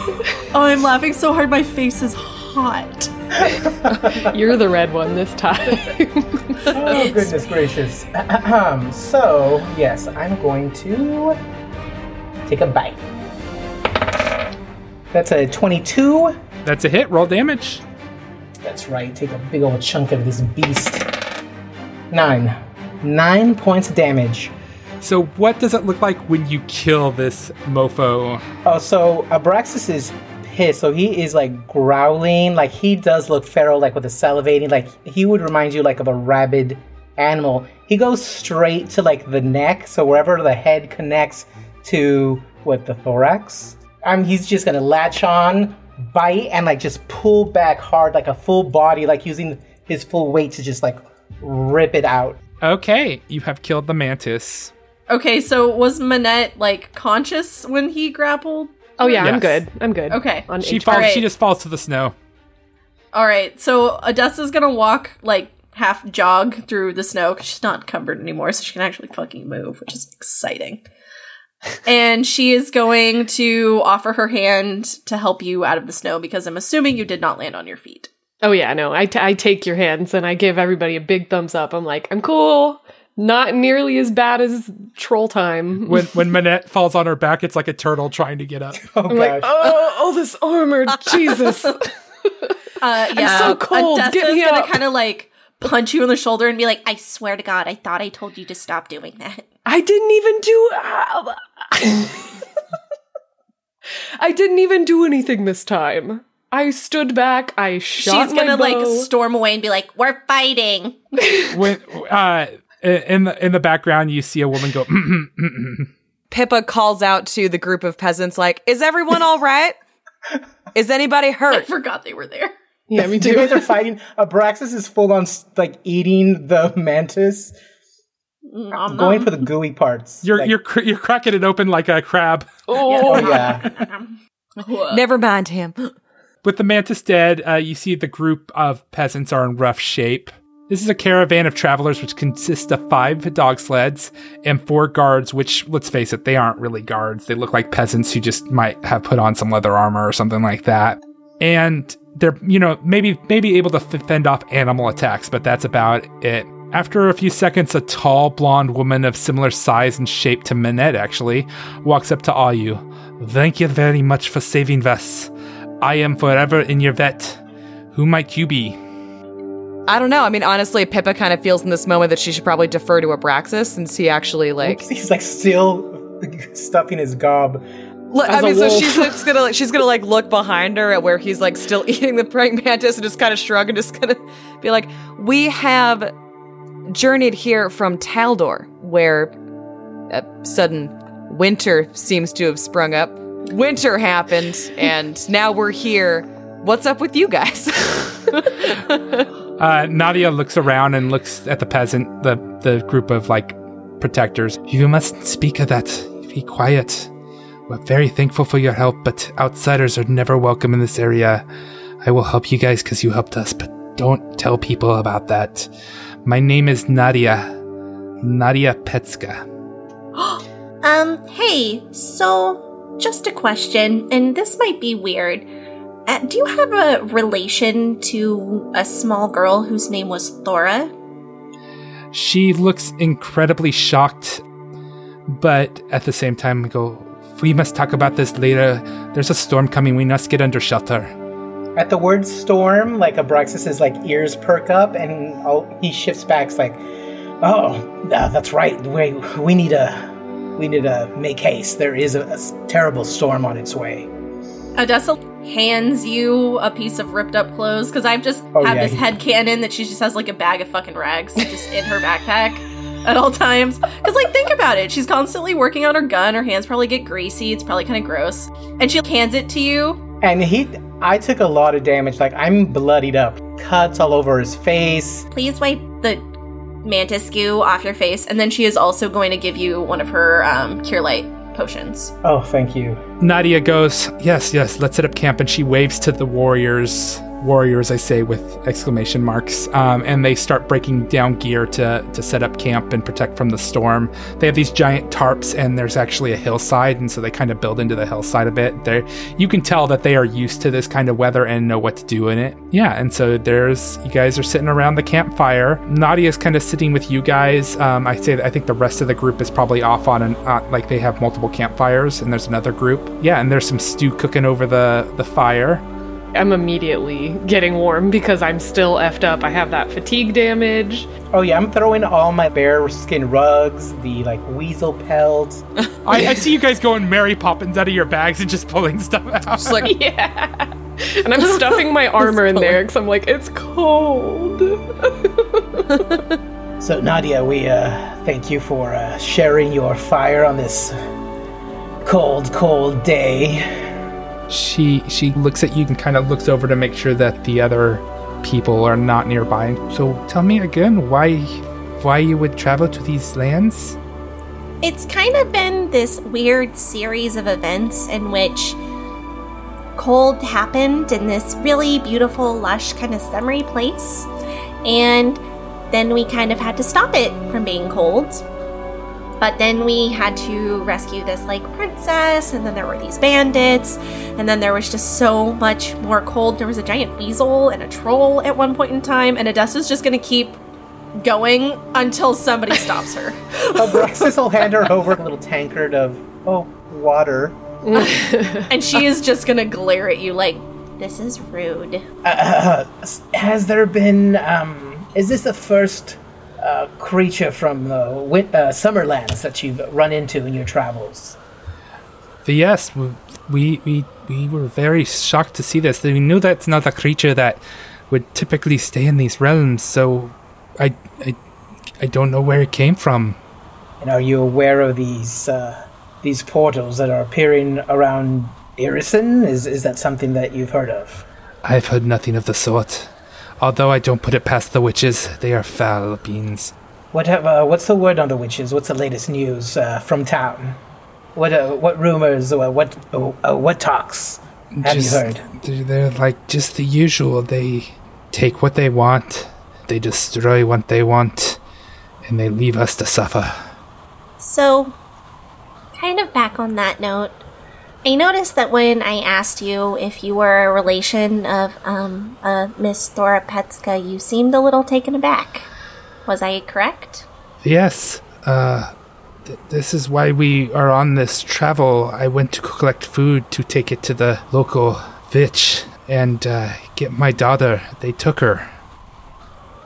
Oh, I'm laughing so hard my face is hot. You're the red one this time. Oh, goodness gracious. So, yes, I'm going to take a bite. That's a 22. That's a hit. Roll damage. That's right, take a big old chunk of this beast. Nine. Nine points of damage. So, what does it look like when you kill this mofo? Oh, so Abraxas is pissed. So he is like growling. Like he does look feral, like with the salivating. Like he would remind you like of a rabid animal. He goes straight to like the neck. So wherever the head connects to what the thorax. Um, he's just gonna latch on, bite, and like just pull back hard, like a full body, like using his full weight to just like rip it out. Okay, you have killed the mantis. Okay, so was Manette like conscious when he grappled? Oh yeah, I'm good. I'm good. Okay. On She HP. falls. Alright. She just falls to the snow. All right, so Odessa's gonna walk like half jog through the snow because she's not encumbered anymore, so she can actually fucking move, which is exciting. and she is going to offer her hand to help you out of the snow because I'm assuming you did not land on your feet. Oh yeah, no. I, t- I take your hands and I give everybody a big thumbs up. I'm like, I'm cool. Not nearly as bad as troll time. When when Manette falls on her back, it's like a turtle trying to get up. Oh I'm like, oh, all this armor, Jesus. Uh, yeah, so cold, Odessa's get me gonna up. kind of like punch you in the shoulder and be like, "I swear to God, I thought I told you to stop doing that." I didn't even do. uh, I didn't even do anything this time. I stood back. I shot She's gonna my like storm away and be like, "We're fighting." when uh, in the in the background, you see a woman go. "Mm, mm, mm, mm." Pippa calls out to the group of peasants, like, "Is everyone all right? Is anybody hurt?" I hurt?" forgot they were there. yeah, me You too. guys are fighting. Abraxas is full on like eating the mantis, Nom, going nom. for the gooey parts. You're Like, you're cr- you're cracking it open like a crab. oh yeah. Never mind him. With the mantis dead, uh, you see the group of peasants are in rough shape. This is a caravan of travelers which consists of five dog sleds and four guards, which, let's face it, they aren't really guards. They look like peasants who just might have put on some leather armor or something like that. And they're, you know, maybe maybe able to fend off animal attacks, but that's about it. After a few seconds, a tall blonde woman of similar size and shape to Manette actually walks up to all you. Thank you very much for saving us. I am forever in your vet. Who might you be? I don't know. I mean, honestly, Pippa kind of feels in this moment that she should probably defer to Abraxas since he actually like. He's like still stuffing his gob. Look, I mean, so she's just gonna like she's gonna like look behind her at where he's like still eating the praying mantis and just kind of shrug and just gonna be like, "We have journeyed here from Taldor, where a sudden winter seems to have sprung up. Winter happened, and now we're here. What's up with you guys?" Uh, Nadia looks around and looks at the peasant, the the group of like protectors. You must speak of that. Be quiet. We're very thankful for your help, but outsiders are never welcome in this area. I will help you guys because you helped us, but don't tell people about that. My name is Nadia. Nadia Petska. Um, hey, so just a question, and this might be weird. Uh, do you have a relation to a small girl whose name was Thora? She looks incredibly shocked, but at the same time, we go, we must talk about this later. There's a storm coming. We must get under shelter. At the word storm, like Abraxas's like ears perk up, and oh, he shifts back. It's like, oh, uh, that's right. We we need to we need to make haste. There is a terrible storm on its way. Odessa hands you a piece of ripped up clothes because I've just Oh, have yeah, this he- head canon that she just has like a bag of fucking rags just in her backpack at all times. Because like think about it, she's constantly working on her gun. Her hands probably get greasy. It's probably kind of gross, and she hands it to you. And he, I took a lot of damage. Like I'm bloodied up, cuts all over his face. Please wipe the Mantis goo off your face, and then she is also going to give you one of her um, cure light potions. Oh, thank you. Nadia goes, Yes, yes, let's set up camp. And she waves to the warriors. Warriors, I say with exclamation marks. Um, and they start breaking down gear to, to set up camp and protect from the storm. They have these giant tarps, and there's actually a hillside. And so they kind of build into the hillside a bit. They, you can tell that they are used to this kind of weather and know what to do in it. Yeah, and so there's, you guys are sitting around the campfire. Nadia's kind of sitting with you guys. Um, I say I think the rest of the group is probably off on an, uh, like they have multiple campfires, and there's another group. Yeah, and there's some stew cooking over the, the fire. I'm immediately getting warm because I'm still effed up. I have that fatigue damage. Oh yeah, I'm throwing all my bear skin rugs, the like weasel pelts. I, I see you guys going Mary Poppins out of your bags and just pulling stuff out. Just like Yeah. And I'm stuffing my armor in there because I'm like, it's cold. So Nadia, we uh, thank you for uh, sharing your fire on this cold, cold day. She she looks at you and kind of looks over to make sure that the other people are not nearby. So tell me again, why why you would travel to these lands? It's kind of been this weird series of events in which cold happened in this really beautiful, lush, kind of summery place. And then we kind of had to stop it from being cold. But then we had to rescue this like princess, and then there were these bandits, and then there was just so much more cold. There was a giant weasel and a troll at one point in time, and Odessa's just gonna keep going until somebody stops her. Abraxas will hand her over a little tankard of, oh, water. and she is just gonna glare at you like, this is rude. Uh, has there been, um, is this the first uh, creature from the win- uh, Summerlands that you've run into in your travels? Yes, we, we, we were very shocked to see this. We knew that's not a creature that would typically stay in these realms, so I, I, I don't know where it came from. And are you aware of these uh, these portals that are appearing around Irrisen? Is is that something that you've heard of? I've heard nothing of the sort. Although I don't put it past the witches, they are foul beans. What have, uh, what's the word on the witches? What's the latest news uh, from town? What uh, what rumors? Uh, what uh, what talks have Just- you heard? They're, they're like just the usual. They take what they want, they destroy what they want, and they leave us to suffer. So, kind of back on that note, I noticed that when I asked you if you were a relation of um, uh, Miss Thora Petska, you seemed a little taken aback. Was I correct? Yes, uh, th- this is why we are on this travel. I went to collect food to take it to the local vitch and uh, get my daughter. They took her.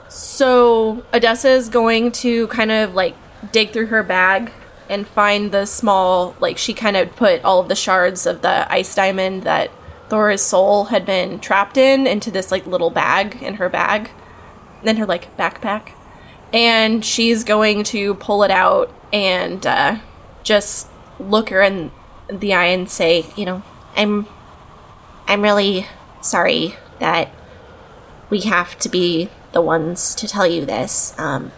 So Odessa is going to kind of like dig through her bag and find the small, like she kind of put all of the shards of the ice diamond that Thora's soul had been trapped in into this like little bag in her bag, in her like backpack, and she's going to pull it out and uh, just look her in the eye and say, you know, I'm I'm really sorry that we have to be the ones to tell you this. Um,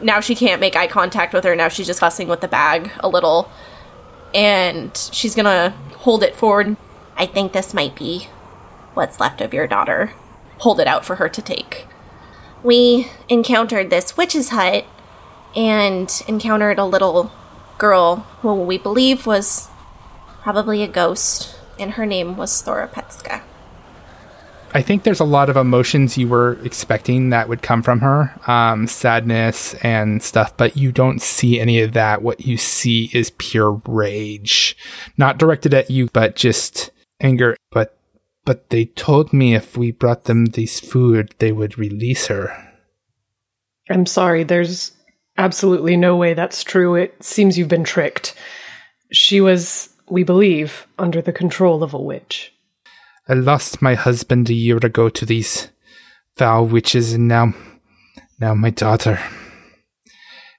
now she can't make eye contact with her. Now she's just fussing with the bag a little. And she's gonna hold it forward, I think this might be what's left of your daughter. hold it out for her to take. We encountered this witch's hut and encountered a little girl who we believe was probably a ghost, and her name was Thora Petska. I think there's a lot of emotions you were expecting that would come from her, um, sadness and stuff, but you don't see any of that. What you see is pure rage, not directed at you, but just anger. But, but they told me if we brought them this food, they would release her. I'm sorry, there's absolutely no way that's true. It seems you've been tricked. She was, we believe, under the control of a witch. I lost my husband a year ago to these foul witches, and now, now my daughter.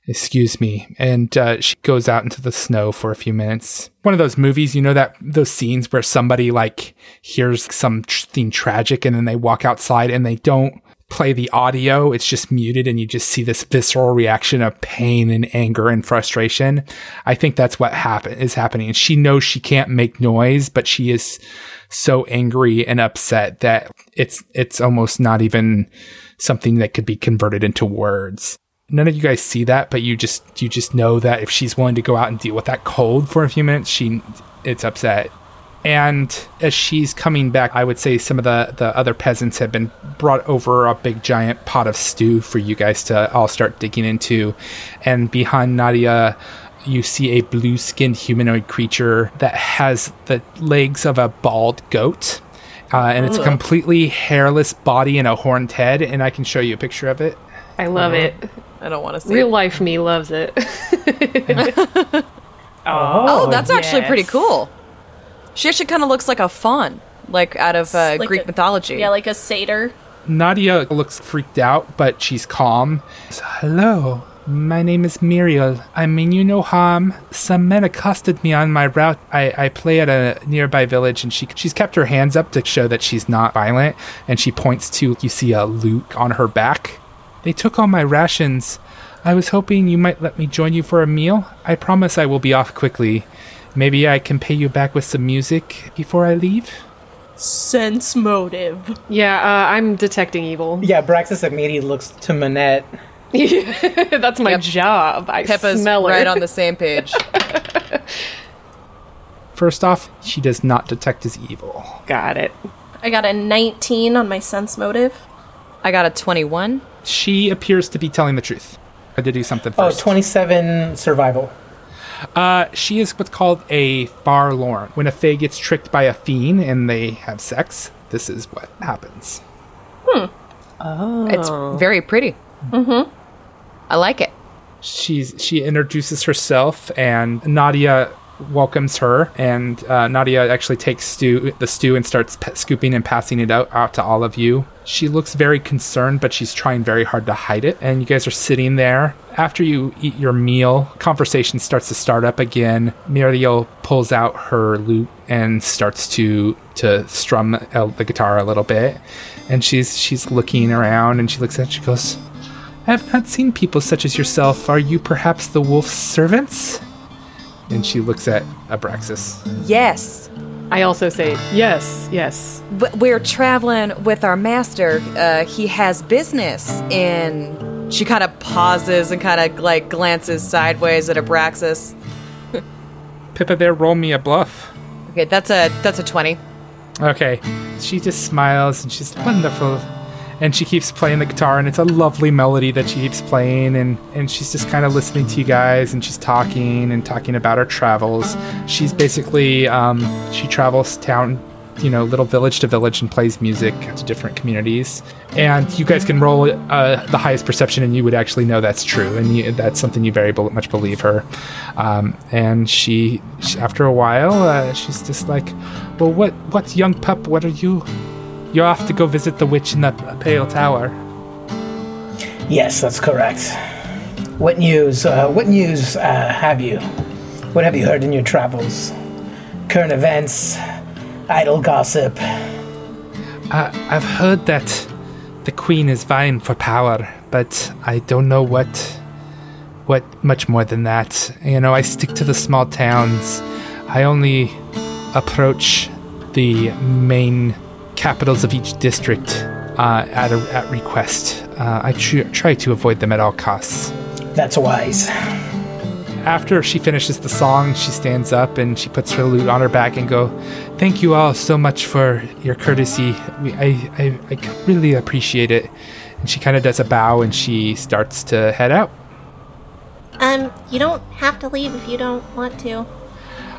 Excuse me. And uh, she goes out into the snow for a few minutes. One of those movies, you know, that those scenes where somebody like hears something tragic and then they walk outside and they don't play the audio. It's just muted and you just see this visceral reaction of pain and anger and frustration. I think that's what happen is happening. And she knows she can't make noise, but she is so angry and upset that it's it's almost not even something that could be converted into words. None of you guys see that, but you just you just know that if she's willing to go out and deal with that cold for a few minutes, she it's upset. And as she's coming back, I would say some of the, the other peasants have been brought over a big giant pot of stew for you guys to all start digging into. And behind Nadia, you see a blue skinned humanoid creature that has the legs of a bald goat. Uh, and it's a completely hairless body and a horned head. And I can show you a picture of it. I love it. I don't want to see. Real it. life me loves it. Oh, that's actually pretty cool. She actually kind of looks like a faun, like out of uh, Like Greek a- mythology. Yeah, like a satyr. Nadia looks freaked out, but she's calm. Hello, my name is Muriel. I mean you no harm. Some men accosted me on my route. I, I play at a nearby village, and she she's kept her hands up to show that she's not violent, and she points to you see a lute on her back. They took all my rations. I was hoping you might let me join you for a meal. I promise I will be off quickly. Maybe I can pay you back with some music before I leave? Sense motive. Yeah, uh, I'm detecting evil. Yeah, Braxis immediately looks to Manette. That's my job. I Pippa's smell her. right on the same page. First off, she does not detect as evil. Got it. I got a 19 on my sense motive. I got a 21. She appears to be telling the truth. I had to do something Oh, first. 27 survival. Uh, she is what's called a Forlarren. When a Fae gets tricked by a fiend and they have sex, this is what happens. Oh, It's very pretty. Mm-hmm. I like it. She's she introduces herself, and Nadia welcomes her. And uh, Nadia actually takes stew, the stew and starts pe- scooping and passing it out, out to all of you. She looks very concerned, but she's trying very hard to hide it. And you guys are sitting there. After you eat your meal, conversation starts to start up again. Muriel pulls out her lute and starts to to strum the guitar a little bit. And she's she's looking around, and she looks at. She goes. I have not seen people such as yourself. Are you perhaps the wolf's servants? And she looks at Abraxas. Yes. I also say yes, yes. W- We're traveling with our master. Uh, he has business in. She kind of pauses and kind of like glances sideways at Abraxas. Pippa, there, roll me a bluff. Okay, that's a that's a twenty. Okay. She just smiles and she's wonderful. And she keeps playing the guitar, and it's a lovely melody that she keeps playing. And, and she's just kind of listening to you guys, and she's talking and talking about her travels. She's basically, um, she travels town, you know, little village to village and plays music to different communities. And you guys can roll uh, the highest perception, and you would actually know that's true. And you, that's something you very much believe her. Um, and she, she, after a while, uh, she's just like, well, what, what young pup, what are you? You're off to go visit the witch in the Pale Tower. Yes, that's correct. What news? Uh, what news uh, have you? What have you heard in your travels? Current events, idle gossip. Uh, I've heard that the queen is vying for power, but I don't know what, what much more than that. You know, I stick to the small towns. I only approach the main capitals of each district uh, at a, at request. Uh, I tr- try to avoid them at all costs. That's wise. After she finishes the song, she stands up and she puts her lute on her back and go, "Thank you all so much for your courtesy. We, I, I, I really appreciate it." And she kind of does a bow and she starts to head out. Um, you don't have to leave if you don't want to.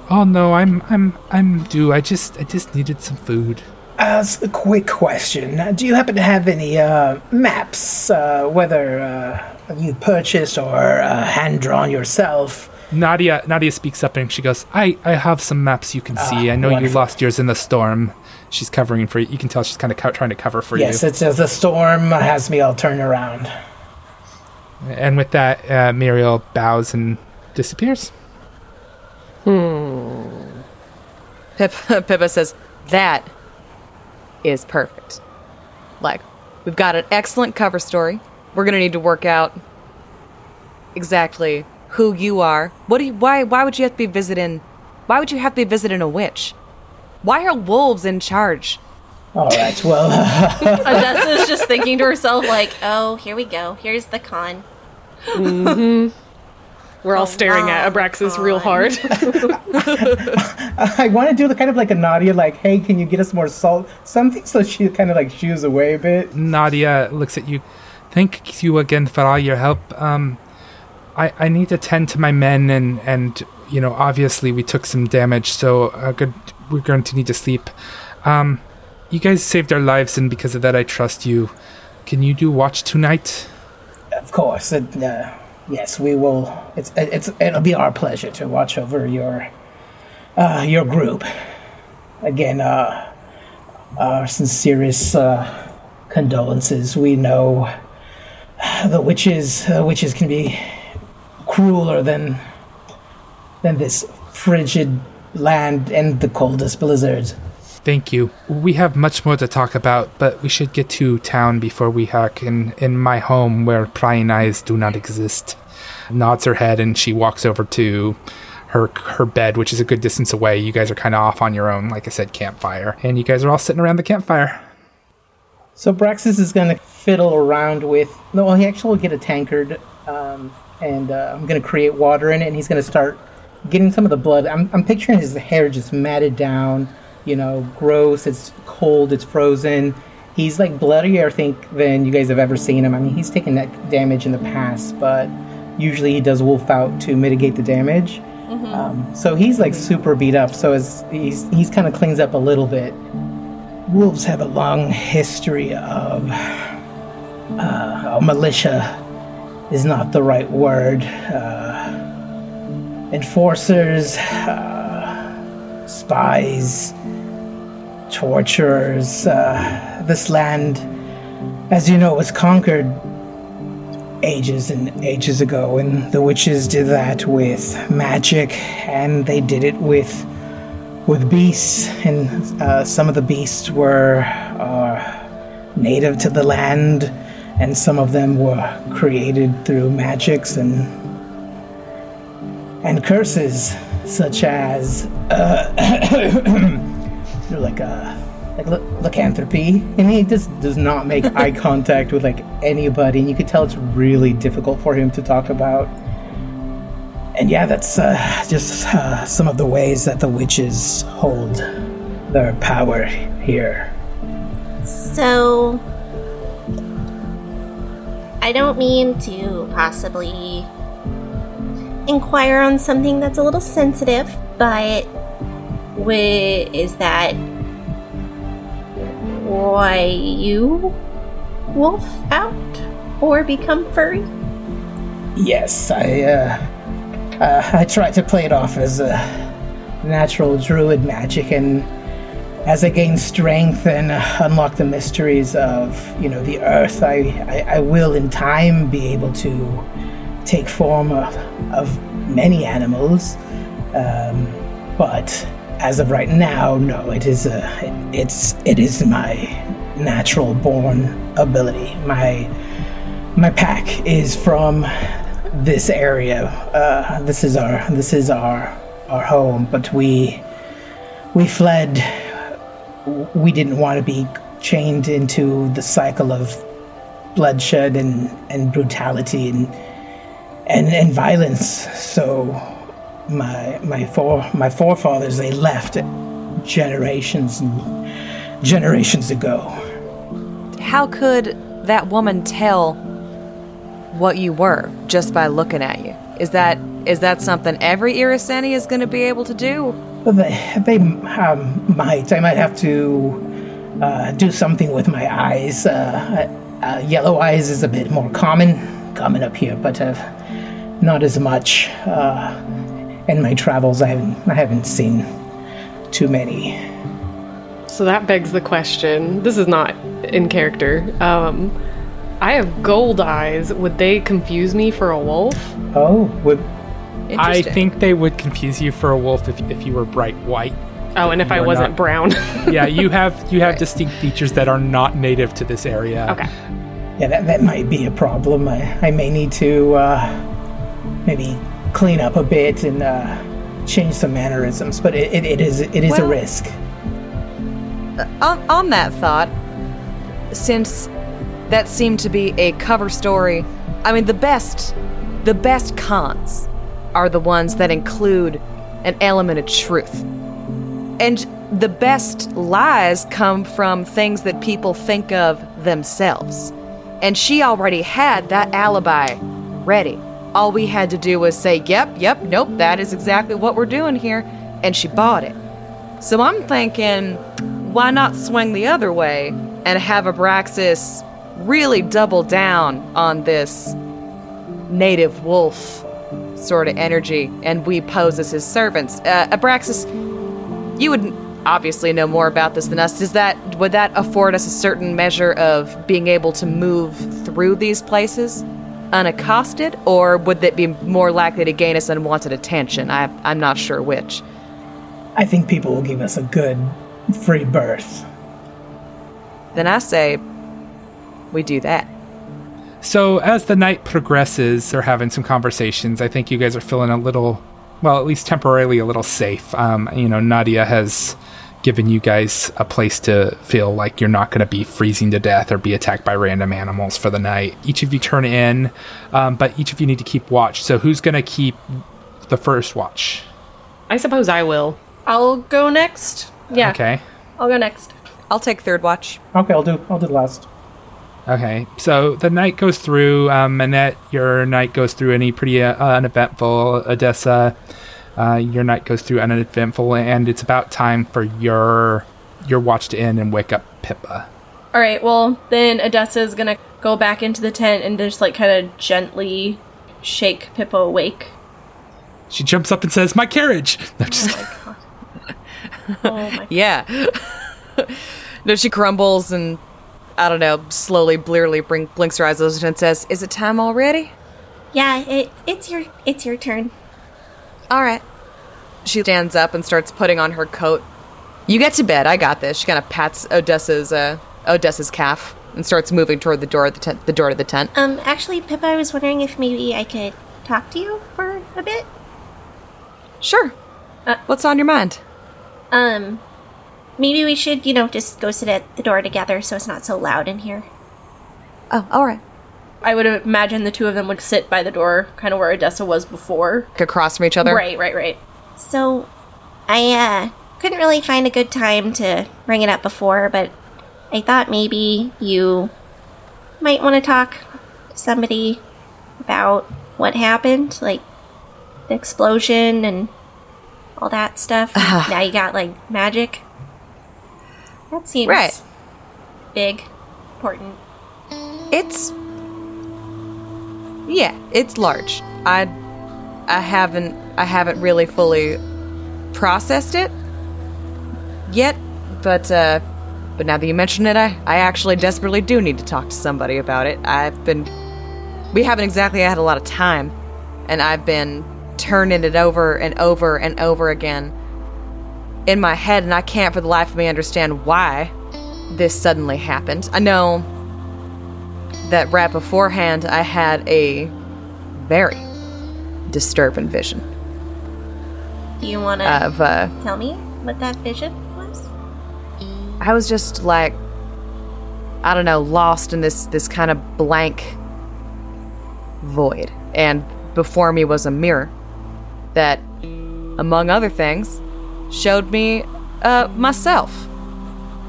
Oh no, I'm, I'm, I'm due. I just, I just needed some food. As a quick question, uh, do you happen to have any uh, maps, uh, whether uh, you purchased or uh, hand drawn yourself? Nadia, Nadia speaks up and she goes, "I, I have some maps you can see. I know you lost yours in the storm." She's covering for you. You can tell she's kind of co- trying to cover for Yes, you. Yes, it's just the storm has me all turned around. And with that, uh, Muriel bows and disappears. Pip- Pippa says, That is perfect. Like, we've got an excellent cover story. We're gonna need to work out exactly who you are. What do you why why would you have to be visiting why would you have to be visiting a witch? Why are wolves in charge? All right, well, Odessa's just thinking to herself, like, Oh, here we go. Here's the con. Mm-hmm. We're all staring at Abraxas real hard. I want to do the kind of like a Nadia, like, hey, can you get us more salt? Something so she kind of like shoos away a bit. Nadia looks at you. Thank you again for all your help. Um, I, I need to tend to my men, and, and you know, obviously we took some damage, so uh, good, we're going to need to sleep. Um, you guys saved our lives, and because of that, I trust you. Can you do watch tonight? Of course, it, uh, yes, we will. It's it's it'll be our pleasure to watch over your uh, your group. Again, uh, our sincerest uh, condolences. We know the witches witches can be crueler than than this frigid land and the coldest blizzards. Thank you. We have much more to talk about, but we should get to town before we hack in, in my home where prying eyes do not exist. Nods her head and she walks over to her her bed, which is a good distance away. You guys are kind of off on your own, like I said, campfire, and you guys are all sitting around the campfire. So Braxis is gonna fiddle around with. No, he actually will get a tankard, um, and uh, I'm gonna create water in it, and he's gonna start getting some of the blood. I'm, I'm picturing his hair just matted down, you know, gross. It's cold. It's frozen. He's like bloodier, I think, than you guys have ever seen him. I mean, he's taken that damage in the past, but usually he does wolf out to mitigate the damage. Um, so he's like super beat up. So as he's he's kind of cleans up a little bit. Wolves have a long history of uh, militia is not the right word. Uh, enforcers, uh, spies, torturers. Uh, this land, as you know, was conquered ages and ages ago, and the witches did that with magic, and they did it with with beasts, and uh, some of the beasts were uh, native to the land, and some of them were created through magics and and curses, such as uh, like a like l- lycanthropy, and he just does not make eye contact with like anybody, and you could tell it's really difficult for him to talk about. And yeah, that's uh, just uh, some of the ways that the witches hold their power here. So, I don't mean to possibly inquire on something that's a little sensitive, but wi- is that why you wolf out or become furry? Yes, I uh, uh, I try to play it off as a natural druid magic, and as I gain strength and uh, unlock the mysteries of you know the earth, I, I I will in time be able to take form of, of many animals. Um, but as of right now, no, it is a it's it is my natural born ability. My my pack is from this area. Uh, this is our this is our our home, but we we fled. We didn't want to be chained into the cycle of bloodshed and, and brutality and, and and violence. So my my fore my forefathers they left generations and generations ago. How could that woman tell what you were just by looking at you? Is that is that something every Irriseni is going to be able to do? Well, they, they um, might. I might have to uh, do something with my eyes. Uh, uh, yellow eyes is a bit more common, common up here, but uh, not as much. Uh, in my travels, I haven't, I haven't seen too many. So that begs the question. This is not in character. Um, I have gold eyes. Would they confuse me for a wolf? Oh, would I think they would confuse you for a wolf if, if you were bright white. Oh, and if I wasn't not- brown. Yeah, you have you have distinct features that are not native to this area. okay. yeah, that, that might be a problem. I, I may need to uh, maybe clean up a bit and uh, change some mannerisms, but it, it, it is it is a risk. on, on that thought, since that seemed to be a cover story, I mean the best the best cons are the ones that include an element of truth. And the best lies come from things that people think of themselves. And she already had that alibi ready. All we had to do was say, yep, yep, nope, that is exactly what we're doing here. And she bought it. So I'm thinking, why not swing the other way and have Abraxas really double down on this native wolf sort of energy and we pose as his servants? Uh, Abraxas, you would obviously know more about this than us. Does that would that afford us a certain measure of being able to move through these places unaccosted, or would that be more likely to gain us unwanted attention? I, I'm not sure which. I think people will give us a good free berth. Then I say we do that. So as the night progresses, they're having some conversations. I think you guys are feeling a little, well, at least temporarily a little safe. Um, you know, Nadia has given you guys a place to feel like you're not going to be freezing to death or be attacked by random animals for the night. Each of you turn in, um, but each of you need to keep watch. So who's going to keep the first watch? I suppose I will. I'll go next. Yeah, Okay. I'll go next. I'll take third watch. Okay, I'll do. I'll do the last. Okay, so the night goes through. Um, Manette, your night goes through any pretty uh, uneventful. Odessa, uh, your night goes through uneventful, and it's about time for your your watch to end and wake up Pippa. All right. Well, then Odessa is gonna go back into the tent and just like kind of gently shake Pippa awake. She jumps up and says, "My carriage!" No, just Oh my! god. Yeah. no, she crumbles and I don't know, slowly, blearily bring, blinks her eyes open and says, "Is it time already?" Yeah, it it's your it's your turn. All right. She stands up and starts putting on her coat. You get to bed. I got this. She kind of pats Odessa's uh, Odessa's calf and starts moving toward the door of the tent. The door to the tent. Um, actually, Pippa, I was wondering if maybe I could talk to you for a bit. Sure. Uh, What's on your mind? Um, maybe we should, you know, just go sit at the door together so it's not so loud in here. Oh, all right. I would imagine the two of them would sit by the door, kind of where Odessa was before. Across from each other. Right, right, right. So, I uh couldn't really find a good time to bring it up before, but I thought maybe you might want to talk to somebody about what happened, like the explosion and all that stuff. now you got like magic. That seems Right. big, important. It's yeah, it's large. I I haven't I haven't really fully processed it yet, but uh but now that you mention it, I I actually desperately do need to talk to somebody about it. I've been we haven't exactly had a lot of time and I've been turning it over and over and over again in my head and I can't for the life of me understand why this suddenly happened. I know that right beforehand I had a very disturbing vision you want to of uh tell me what that vision was? I was just like I don't know, lost in this this kind of blank void. And before me was a mirror that among other things showed me uh myself.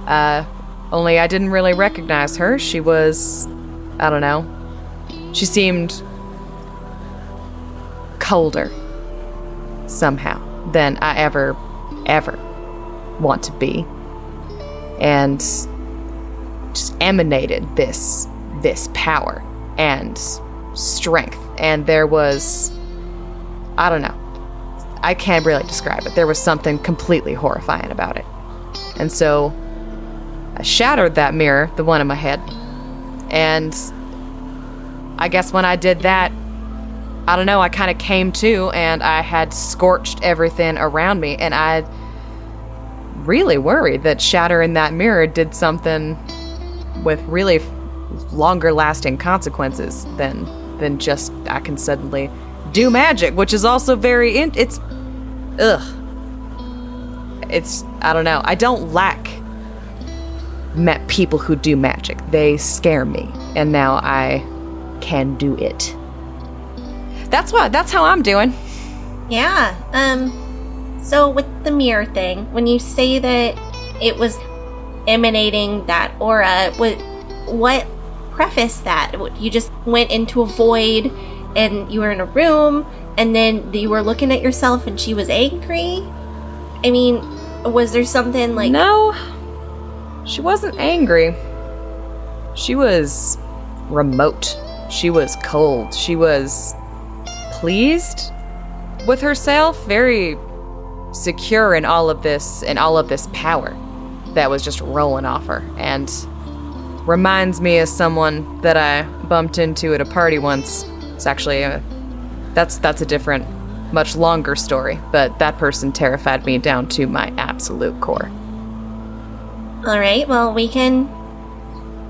Uh only I didn't really recognize her. She was I don't know. She seemed colder somehow than I ever ever want to be. And just emanated this this power and strength. And there was i don't know. I can't really describe it. There was something completely horrifying about it. And so i shattered that mirror the one in my head and i guess when i did that i don't know i kind of came to and i had scorched everything around me and i really worried that shattering that mirror did something with really longer lasting consequences than than just I can suddenly do magic, which is also very in- it's ugh. It's I don't know. I don't lack met people who do magic. They scare me, and now I can do it. That's what that's how I'm doing. Yeah. Um. So with the mirror thing, when you say that it was emanating that aura, what what prefaced that? You just went into a void, and you were in a room, and then you were looking at yourself, and she was angry. I mean, was there something like? No, she wasn't angry. She was remote. She was cold. She was pleased with herself, very secure in all of this and all of this power that was just rolling off her and reminds me of someone that I bumped into at a party once. It's actually a that's that's a different much longer story, but that person terrified me down to my absolute core. All right. Well, we can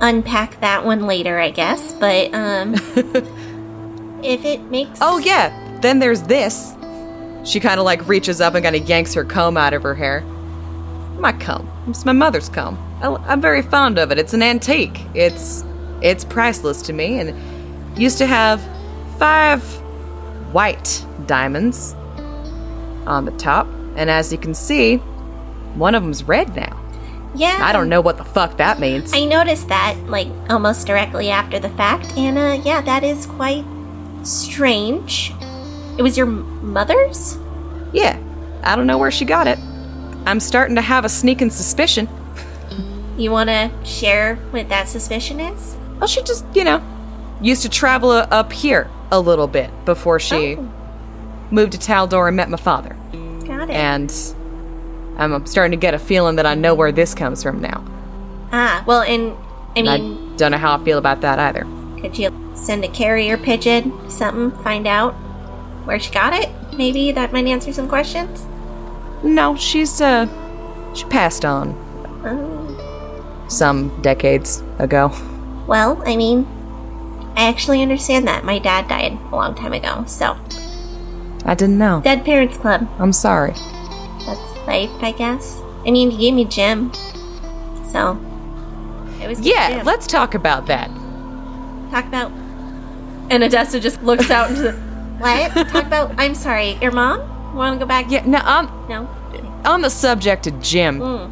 unpack that one later, I guess. But um, if it makes Oh, yeah. Then there's this. She kind of like reaches up and kind of yanks her comb out of her hair. My comb. It's my mother's comb. I, I'm very fond of it. It's an antique. It's it's priceless to me, and used to have five white diamonds on the top. And as you can see, one of them's red now. Yeah, I don't know what the fuck that means. I noticed that like almost directly after the fact, and uh, yeah, that is quite strange. It was your mother's. Yeah, I don't know where she got it. I'm starting to have a sneaking suspicion. You want to share what that suspicion is? Well, she just, you know, used to travel uh, up here a little bit before she Oh. moved to Taldor and met my father. Got it. And I'm starting to get a feeling that I know where this comes from now. ah, well, and I And I mean, don't know how I feel about that either. could you send a carrier pigeon, something, find out where she got it? Maybe that might answer some questions. No, she's, uh, she passed on Oh. some decades ago. Well, I mean, I actually understand that. My dad died a long time ago, so I didn't know. Dead Parents Club. I'm sorry. That's life, I guess. I mean, he gave me Jim, so it was Yeah, Jim. let's talk about that. talk about And Odessa just looks out into the. what? talk about. I'm sorry, your mom. Want to go back? Yeah, now on, No. on the subject of Jim, Mm.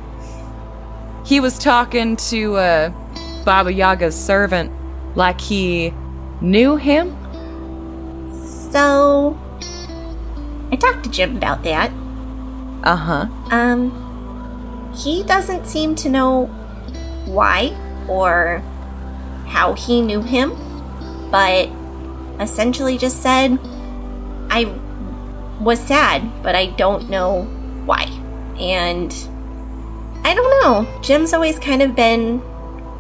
he was talking to uh, Baba Yaga's servant like he knew him. So I talked to Jim about that. Uh huh. Um, he doesn't seem to know why or how he knew him, but essentially just said, I was sad, but I don't know why. And I don't know. Jim's always kind of been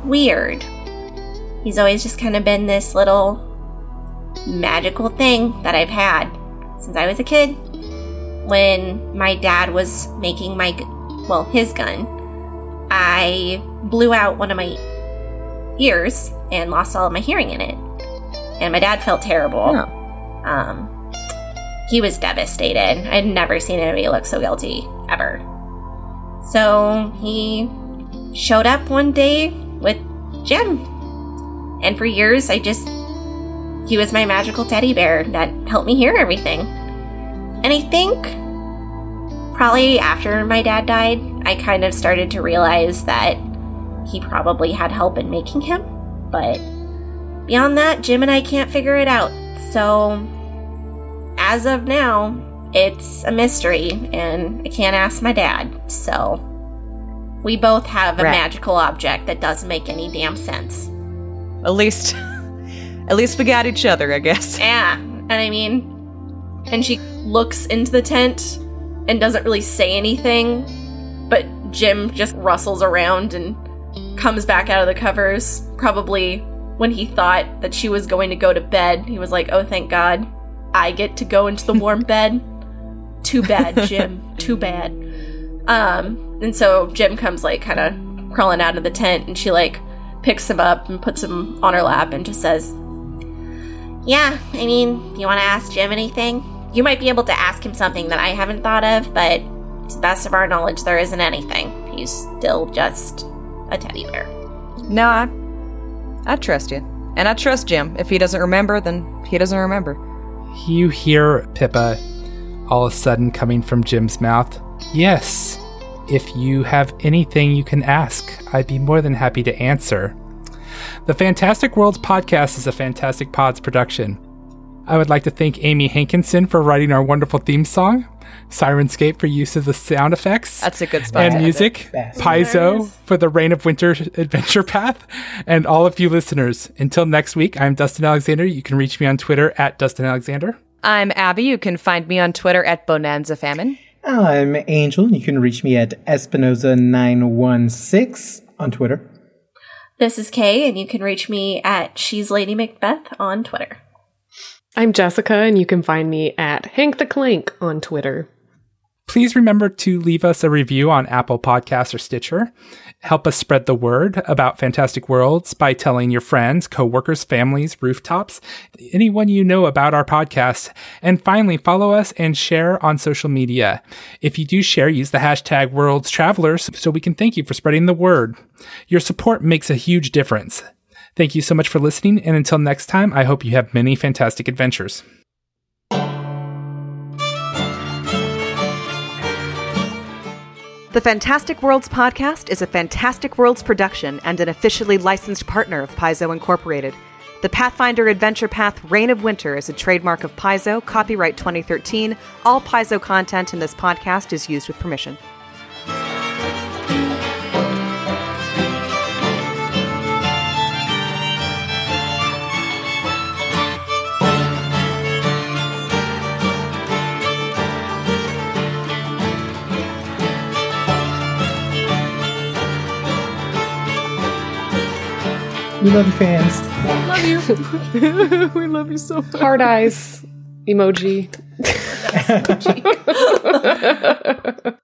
weird. He's always just kind of been this little magical thing that I've had since I was a kid when my dad was making my well his gun i blew out one of my ears and lost all of my hearing in it. And my dad felt terrible. Oh. um he was devastated. I'd never seen anybody look so guilty ever. So he showed up one day with jim. And for years i just he was my magical teddy bear that helped me hear everything and I think probably after my dad died, I kind of started to realize that he probably had help in making him. But beyond that, Jim and I can't figure it out. So as of now, it's a mystery, and I can't ask my dad. So we both have a Right. magical object that doesn't make any damn sense. At least, at least we got each other, I guess. Yeah, and I mean, And she looks into the tent and doesn't really say anything, but Jim just rustles around and comes back out of the covers. Probably when he thought that she was going to go to bed, he was like, oh, thank God, I get to go into the warm bed. Too bad, Jim. Too bad. Um, and so Jim comes like kind of crawling out of the tent and she like picks him up and puts him on her lap and just says, yeah, I mean, you want to ask Jim anything? You might be able to ask him something that I haven't thought of, but to the best of our knowledge, there isn't anything. He's still just a teddy bear. No, I, I trust you, and I trust Jim. If he doesn't remember, then he doesn't remember. You hear Pippa all of a sudden coming from Jim's mouth. Yes, if you have anything you can ask, I'd be more than happy to answer. The Fantastic Worlds podcast is a Fantastic Pods production. I would like to thank Amy Hankinson for writing our wonderful theme song, Syrinscape for use of the sound effects That's a good spot. and to end it. music, Best. Paizo for the Reign of Winter adventure path, and all of you listeners. Until next week, I'm Dustin Alexander. You can reach me on Twitter at Dustin Alexander. I'm Abby. You can find me on Twitter at Bonanza Famine. I'm Angel. You can reach me at Espinoza916 on Twitter. This is Kay, and you can reach me at She's Lady Macbeth on Twitter. I'm Jessica, and you can find me at Hank the Clank on Twitter. Please remember to leave us a review on Apple Podcasts or Stitcher. Help us spread the word about Fantastic Worlds by telling your friends, coworkers, families, rooftops, anyone you know about our podcast. And finally, follow us and share on social media. If you do share, use the hashtag Worlds Travelers so we can thank you for spreading the word. Your support makes a huge difference. Thank you so much for listening, and until next time, I hope you have many fantastic adventures. The Fantastic Worlds podcast is a Fantastic Worlds production and an officially licensed partner of Paizo Incorporated. The Pathfinder Adventure Path Reign of Winter is a trademark of Paizo, copyright 2013. All Paizo content in this podcast is used with permission. We love you, fans. Love you. we love you so much. Hard eyes emoji.